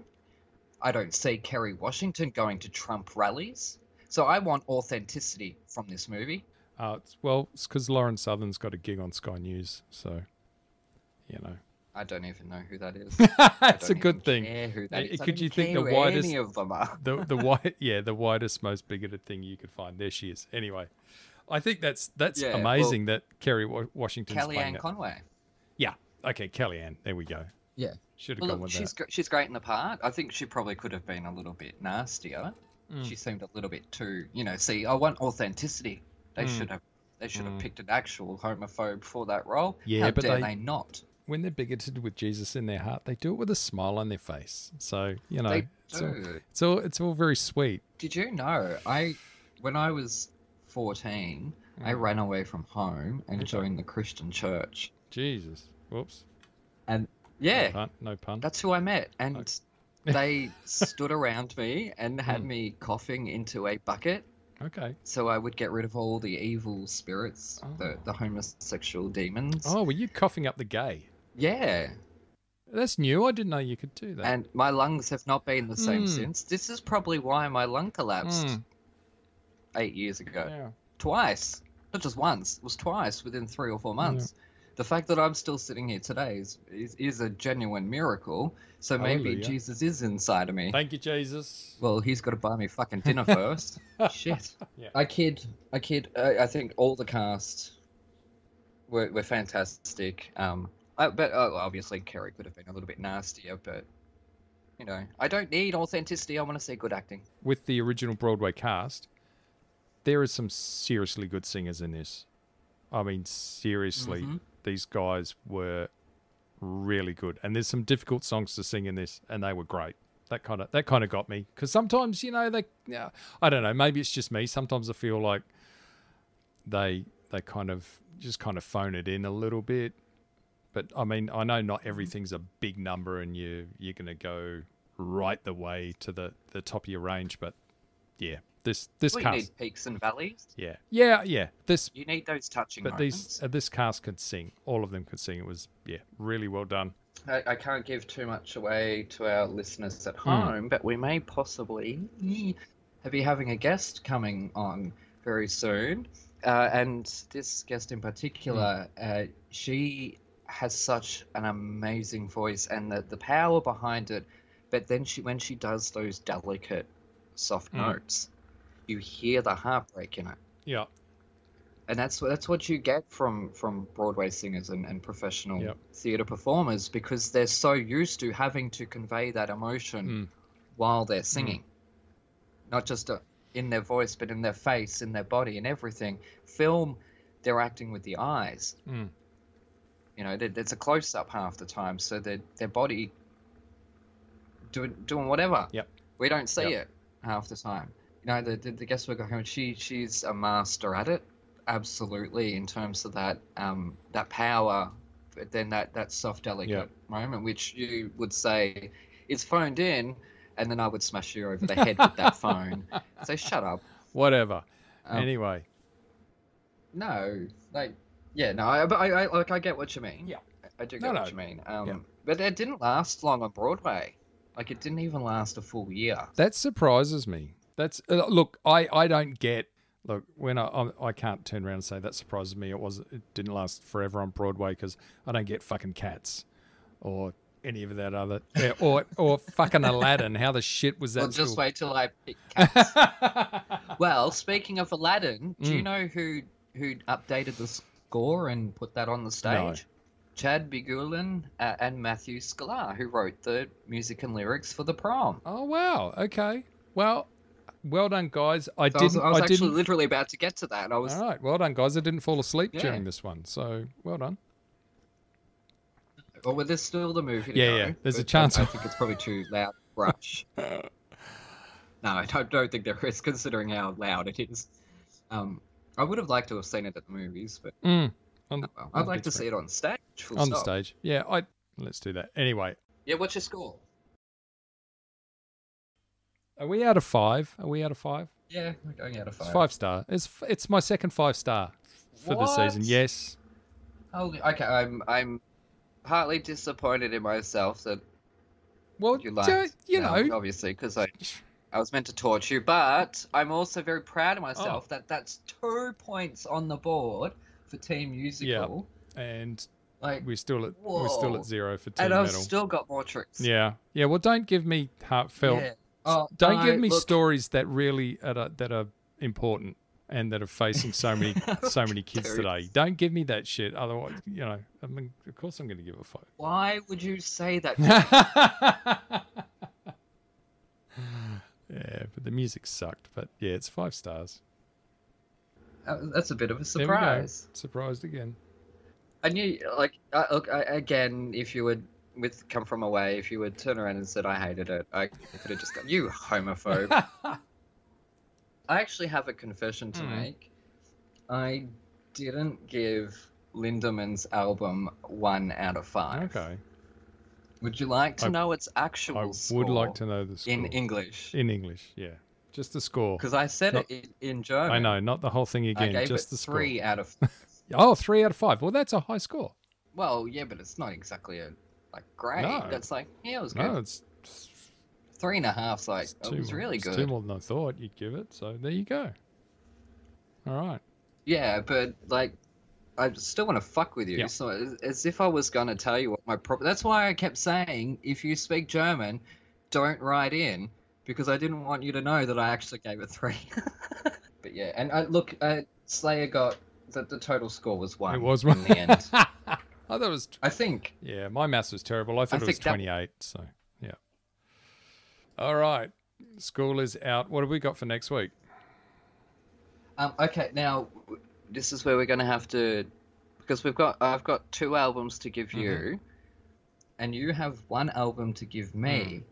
I don't see Kerry Washington going to Trump rallies. So I want authenticity from this movie. Uh, it's, well, it's because Lauren Southern's got a gig on Sky News, so you know, I don't even know who that is. That's a good thing. who that is. Could you think the widest- any of them are? the the white yeah the widest most bigoted thing you could find there she is anyway i think that's that's Yeah, well- amazing that kerry Washington. Kellyanne. Conway. yeah okay kellyanne there we go Yeah. should have Well, gone look, with she's that gr- she's great in the part. I think she probably could have been a little bit nastier. Mm. She seemed a little bit too, you know. See, I want authenticity. They Mm. should have they should have Mm. picked an actual homophobe for that role. Yeah, How but they- they, not? when they're bigoted with jesus in their heart they do it with a smile on their face so you know they it's all, it's all it's all very sweet Did you know? I when I was fourteen, I Mm. ran away from home and Okay. joined the Christian church. jesus whoops And Yeah, No pun. No pun. that's who I met, and they stood around me and had Hmm. me coughing into a bucket, Okay. so I would get rid of all the evil spirits, the Oh. the homosexual demons. Oh, were you coughing up the gay? Yeah, That's new. I didn't know you could do that. and my lungs have not been the same Mm. since. This is probably why my lung collapsed Mm, eight years ago. yeah. Twice, not just once. It was twice within three or four months. The fact that I'm still sitting here today is is, is a genuine miracle. So maybe Hallelujah. Jesus is inside of me. Thank you, Jesus. Well, he's got to buy me fucking dinner first. Shit. Yeah. I kid. I kid. I, I think all the cast were, were fantastic. Um, I, but uh, obviously Kerry could have been a little bit nastier. But you know, I don't need authenticity. I want to see good acting. With the original Broadway cast, there are some seriously good singers in this. I mean, seriously, Mhm. these guys were really good, and there's some difficult songs to sing in this, and they were great. That kind of that kind of got me because sometimes you know they, yeah, I don't know, maybe it's just me. Sometimes I feel like they they kind of just kind of phone it in a little bit. But I mean, I know not everything's a big number, and you you're going to go right the way to the the top of your range. But yeah, this this Well, you cast, need peaks and valleys. yeah, yeah, yeah. This You need those touching but moments. these uh, this cast could sing. All of them could sing. It was yeah, really well done. I, I can't give too much away to our listeners at Hmm. home, but we may possibly be having a guest coming on very soon. Uh, and this guest in particular, Hmm. uh, she has such an amazing voice and the, the power behind it. But then she, when she does those delicate, soft Hmm. notes, you hear the heartbreak in it Yeah, and that's what that's what you get from from Broadway singers and, and professional Yep. theatre performers because they're so used to having to convey that emotion Mm. while they're singing, not just uh, in their voice but in their face, in their body, and everything. Film, they're acting with the eyes. Mm. You know, it's a close up half the time, so their their body doing doing whatever. Yep. We don't see Yep. it half the time. You know, the the, the guest worker home, she she's a master at it, absolutely, in terms of that um that power, but then that that soft delicate Yep. moment, which you would say is phoned in, and then I would smash you over the head with that phone. Say, shut up. whatever. Um, anyway, No, like, yeah, no, I, but I, I, like, I get what you mean. Yeah. I, do get no. what you mean. Um, Yeah. but it didn't last long on Broadway. Like, it didn't even last a full year. that surprises me. That's uh, look. I I don't get. Look, when I, I I can't turn around and say that surprises me. It was it didn't last forever on Broadway because I don't get fucking cats, or any of that other, yeah, or or fucking Aladdin. How the shit was that? Well, just wait till I pick cats. well, speaking of Aladdin, do you Mm. know who who updated the score and put that on the stage? No. Chad Beguelin uh, and Matthew Sklar, who wrote the music and lyrics for the prom. oh wow. Okay. Well, well done, guys. I So was, didn't. I was I actually didn't. literally about to get to that. I was All right. Well done, guys. I didn't fall asleep Yeah. during this one, so well done. Or well, there's still the movie Yeah, go, yeah, there's a chance I, I think it's probably too loud. Rush. no, I don't, don't think there is, considering how loud it is. Um, I would have liked to have seen it at the movies, but Mm. On, oh well. I'd like to see it on stage. on the stage. Yeah. I. Let's do that. Anyway, Yeah, what's your score? Are we out of five? Are we out of five? Yeah, we're going out of It's five. five star. It's it's my second five star for the season. Yes. Holy, okay, I'm I'm partly disappointed in myself that Well, you liked. you um, know, obviously, because I I was meant to torch you, but I'm also very proud of myself that that's two points on the board for team musical. Yeah, and Like, we're still at we're still at zero for team and I've metal. still got more tricks. Yeah. Yeah. Well, don't give me heartfelt. Yeah. Oh, Don't no, give me look, stories that really are, that are important and that are facing so many so many kids today. Don't give me that shit. Otherwise, you know, I mean, of course I'm going to give a five. Why would you say that? yeah, but the music sucked. But yeah, it's five stars. That's a bit of a There we go. surprise. Surprised again. I knew, like, uh, look, I, again, if you would, with come from away, if you would turn around and said I hated it, I could have just gone, you homophobe. I actually have a confession to Hmm. make. I didn't give Lindemann's album one out of five. okay. Would you like to I- know its actual I score would like to know the score in English? in English. Yeah, just the score. Because I said Not- it in, German. I know, not the whole thing again. just the score. three out of. Oh, three out of five. Well, that's a high score. Well, yeah, but it's not exactly a like great. No. That's like yeah, it was good. No, it's, Three and a half's like it's it was more- really good. Two more than I thought you'd give it. So there you go. All right. Yeah, but like, I still want to fuck with you. Yeah. So as, if I was gonna tell you what my problem. That's why I kept saying, if you speak German, don't write in because I didn't want you to know that I actually gave it three. but yeah, and uh, look, uh, Slayer got the, the total score was one. it was one in the end. I thought it was. I think. Yeah, my maths was terrible. I thought it was think that- 28. So yeah. All right. School is out. What have we got for next week? Um, okay, now this is where we're going to have to, because we've got I've got two albums to give you, and you have one album to give me.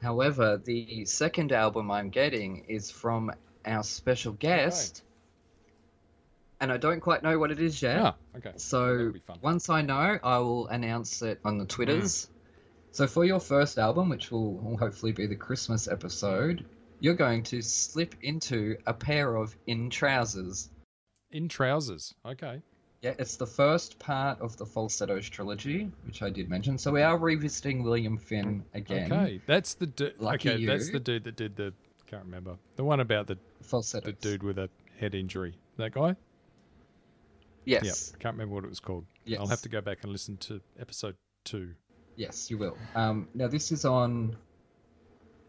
However, the second album I'm getting is from our special guest, and I don't quite know what it is yet. Ah, okay. So That'll be fun. once I know, I will announce it on the Twitters. So for your first album, which will, will hopefully be the Christmas episode, you're going to slip into a pair of in trousers. In trousers. Okay. Yeah, it's the first part of the Falsettos trilogy, which I did mention. So we are revisiting William Finn again. Okay. That's the dude. Lucky Okay, that's the dude that did the. Can't remember the one about the Falsettos. the dude with a head injury. That guy. Yes. Yeah. Can't remember what it was called. Yes. I'll have to go back and listen to episode two. Yes, you will. Um, now this is on.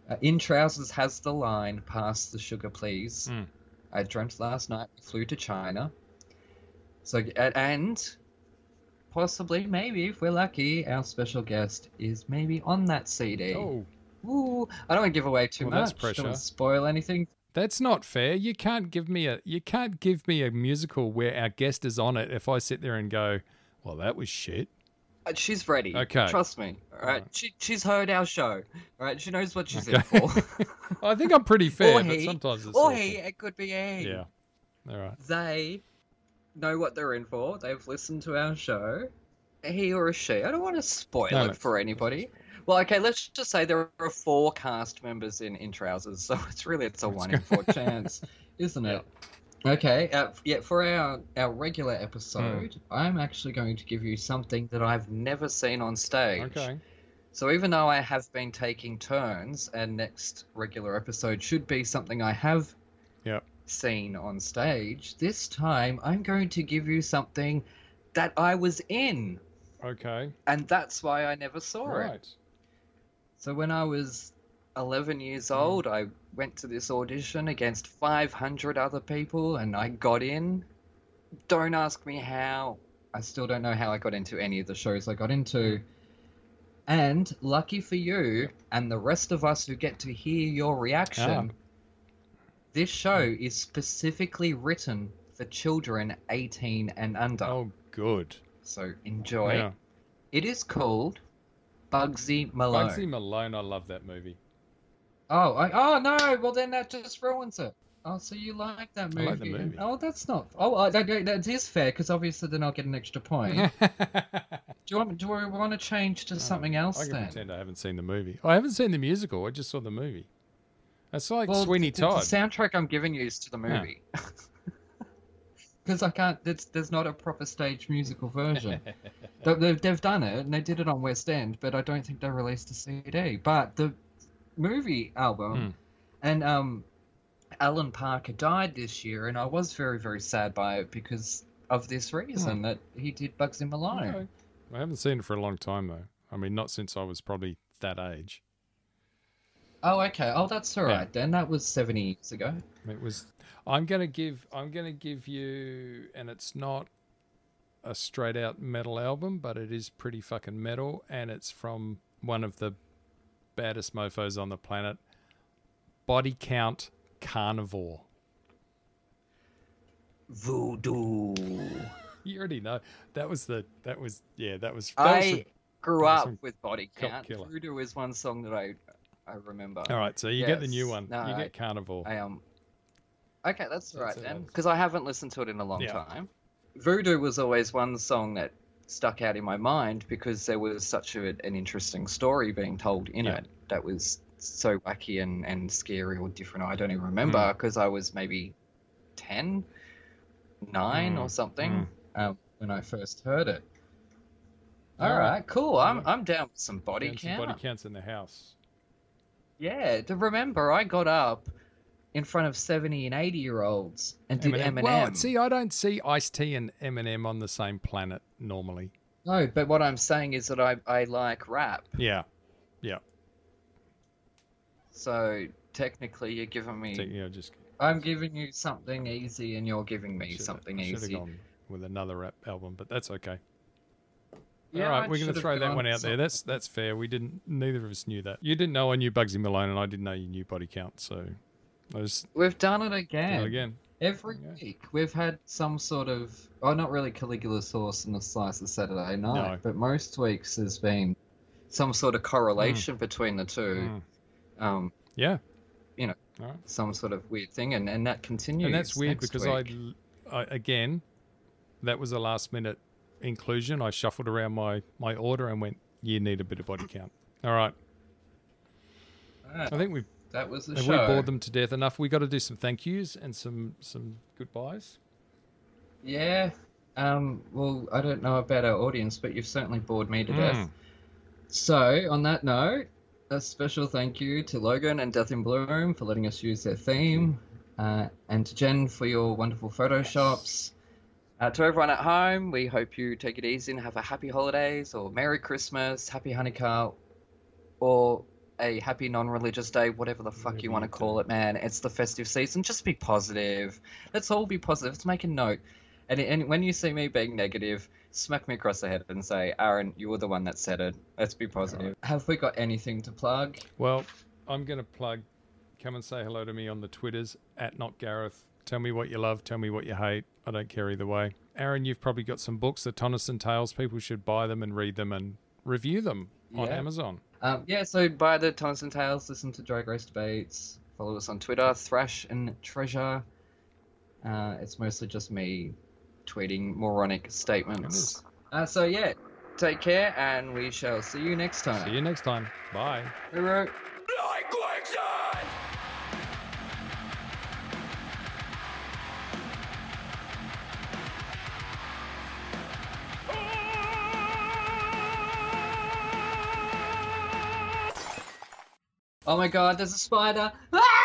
Uh, in trousers has the line "Pass the sugar, please." Mm. I dreamt last night. Flew to China. So and possibly, maybe if we're lucky, our special guest is maybe on that CD. Oh, Ooh, I don't want to give away too Well, that's much. Don't want to spoil anything. That's not fair. You can't give me a you can't give me a musical where our guest is on it. If I sit there and go, well, that was shit. Uh, She's ready. Okay. Trust me. All right. Alright. She she's heard our show. All right. She knows what she's in for. I think I'm pretty fair, or but he, sometimes it's or awful. he. It could be he. Yeah. All right. They know what they're in for. They've listened to our show. He or a she. I don't want to spoil No, it no. for anybody. Well, okay. Let's just say there are four cast members in in trousers, so it's really it's a one in four chance, isn't it? Okay. Uh, yeah. For our our regular episode, Hmm. I'm actually going to give you something that I've never seen on stage. Okay. So even though I have been taking turns, and next regular episode should be something I have Yeah seen on stage, this time I'm going to give you something that I was in, Okay. and that's why I never saw it. So when I was 11 years Hmm. old, I went to this audition against 500 other people, and I got in. Don't ask me how. I still don't know how I got into any of the shows I got into. And lucky for you and the rest of us who get to hear your reaction, this show is specifically written for children 18 and under. Oh, good. So enjoy. Yeah. It is called Bugsy Malone. Bugsy Malone. I love that movie. Oh, I, oh no! Well, then that just ruins it. Oh, so you like that I movie? like the movie. Oh, that's not. Oh, uh, that, that is fair because obviously then I'll get an extra point. do you want? Do I want to change to something else I can then? pretend I haven't seen the movie. Oh, I haven't seen the musical. I just saw the movie. It's like Well, Sweeney Todd. The soundtrack I'm giving you is to the Yeah. Because I can't. There's, there's not a proper stage musical version. They- they've, they've done it and they did it on West End, but I don't think they released a CD. But the movie album, Hmm. and um, Alan Parker died this year, and I was very very sad by it because of this reason that he did Bugsy Malone. Okay. I haven't seen it for a long time though. I mean, not since I was probably that age. Oh, okay. Oh, that's all right Yeah. then. That was seventy years ago. It was. I'm gonna give. I'm gonna give you, and it's not a straight out metal album, but it is pretty fucking metal, and it's from one of the baddest mofo's on the planet, Body Count Carnivore. Voodoo. You already know that was the. That was yeah. That was. That was I the- grew up with Body Count. Voodoo is one song that I I remember. all right, so you get the new one. No, you get Carnivore. I um. Okay, that's right That's it, then, because I haven't listened to it in a long Yeah. time. Voodoo was always one song that stuck out in my mind because there was such a, an interesting story being told in Yeah. it that was so wacky and, and scary or different. I don't even remember Mm. because I was maybe 10, 9 Mm, or something mm. um, when I first heard it. All All right. right, cool. I'm, I'm down with some body And some count. body counts in the house. Yeah, to remember, I got up in front of 70 and 80 year olds and did Eminem. Well, see, I don't see Ice T and Eminem on the same planet normally. No, but what I'm saying is that I, I like rap. Yeah, Yeah. So technically, you're giving me. so, know, just I'm giving you something easy, and you're giving me something easy. gone with another rap album, but that's okay. Yeah, All right, I we're going to throw that one out there. That's that's fair. We didn't. Neither of us knew that. You didn't know I knew Bugsy Malone, and I didn't know you knew Body Count. So I We've done it again. it again. Every Yeah. week, we've had some sort of. Oh, not really Caligula sauce and a slice of Saturday night, No. but most weeks there's been some sort of correlation between the two. Mm. Um, Yeah, You know, right. some sort of weird thing, and, and that continues. and that's weird because. I, I again, that was a last minute inclusion. I shuffled around my my order and went, "You need a bit of body count." All right, I think we've that was the have show. we bored them to death enough. We got to do some thank yous and some some goodbyes. Yeah. Um, well, I don't know about our audience, but you've certainly bored me to death. Mm. So, on that note, a special thank you to Logan and Death in Bloom for letting us use their theme, uh, and to Jen for your wonderful photoshops. Uh, to everyone at home, we hope you take it easy and have a happy holidays, or Merry Christmas, Happy Hanukkah, or a happy non-religious day, whatever the fuck you want to call it, man. It's the festive season. Just be positive. Let's all be positive. Let's make a note. And, and when you see me being negative, smack me across the head and say, Aaron, you were the one that said it. Let's be positive. Have we got anything to plug? Well, I'm going to plug. Come and say hello to me on the Twitters at not Gareth. Tell me what you love. Tell me what you hate. I don't care either way. Aaron, you've probably got some books, the Tonniston Tales. People should buy them and read them and review them on Yeah. Amazon. Um, yeah, so buy the Thomas Tales, listen to Drag Race Debates, follow us on Twitter, Thrash and Treasure. Uh, it's mostly just me tweeting moronic statements. Uh, so yeah, take care, and we shall see you next time. See you next time. Bye. Hooroo. Oh my god, there's a spider! Ah!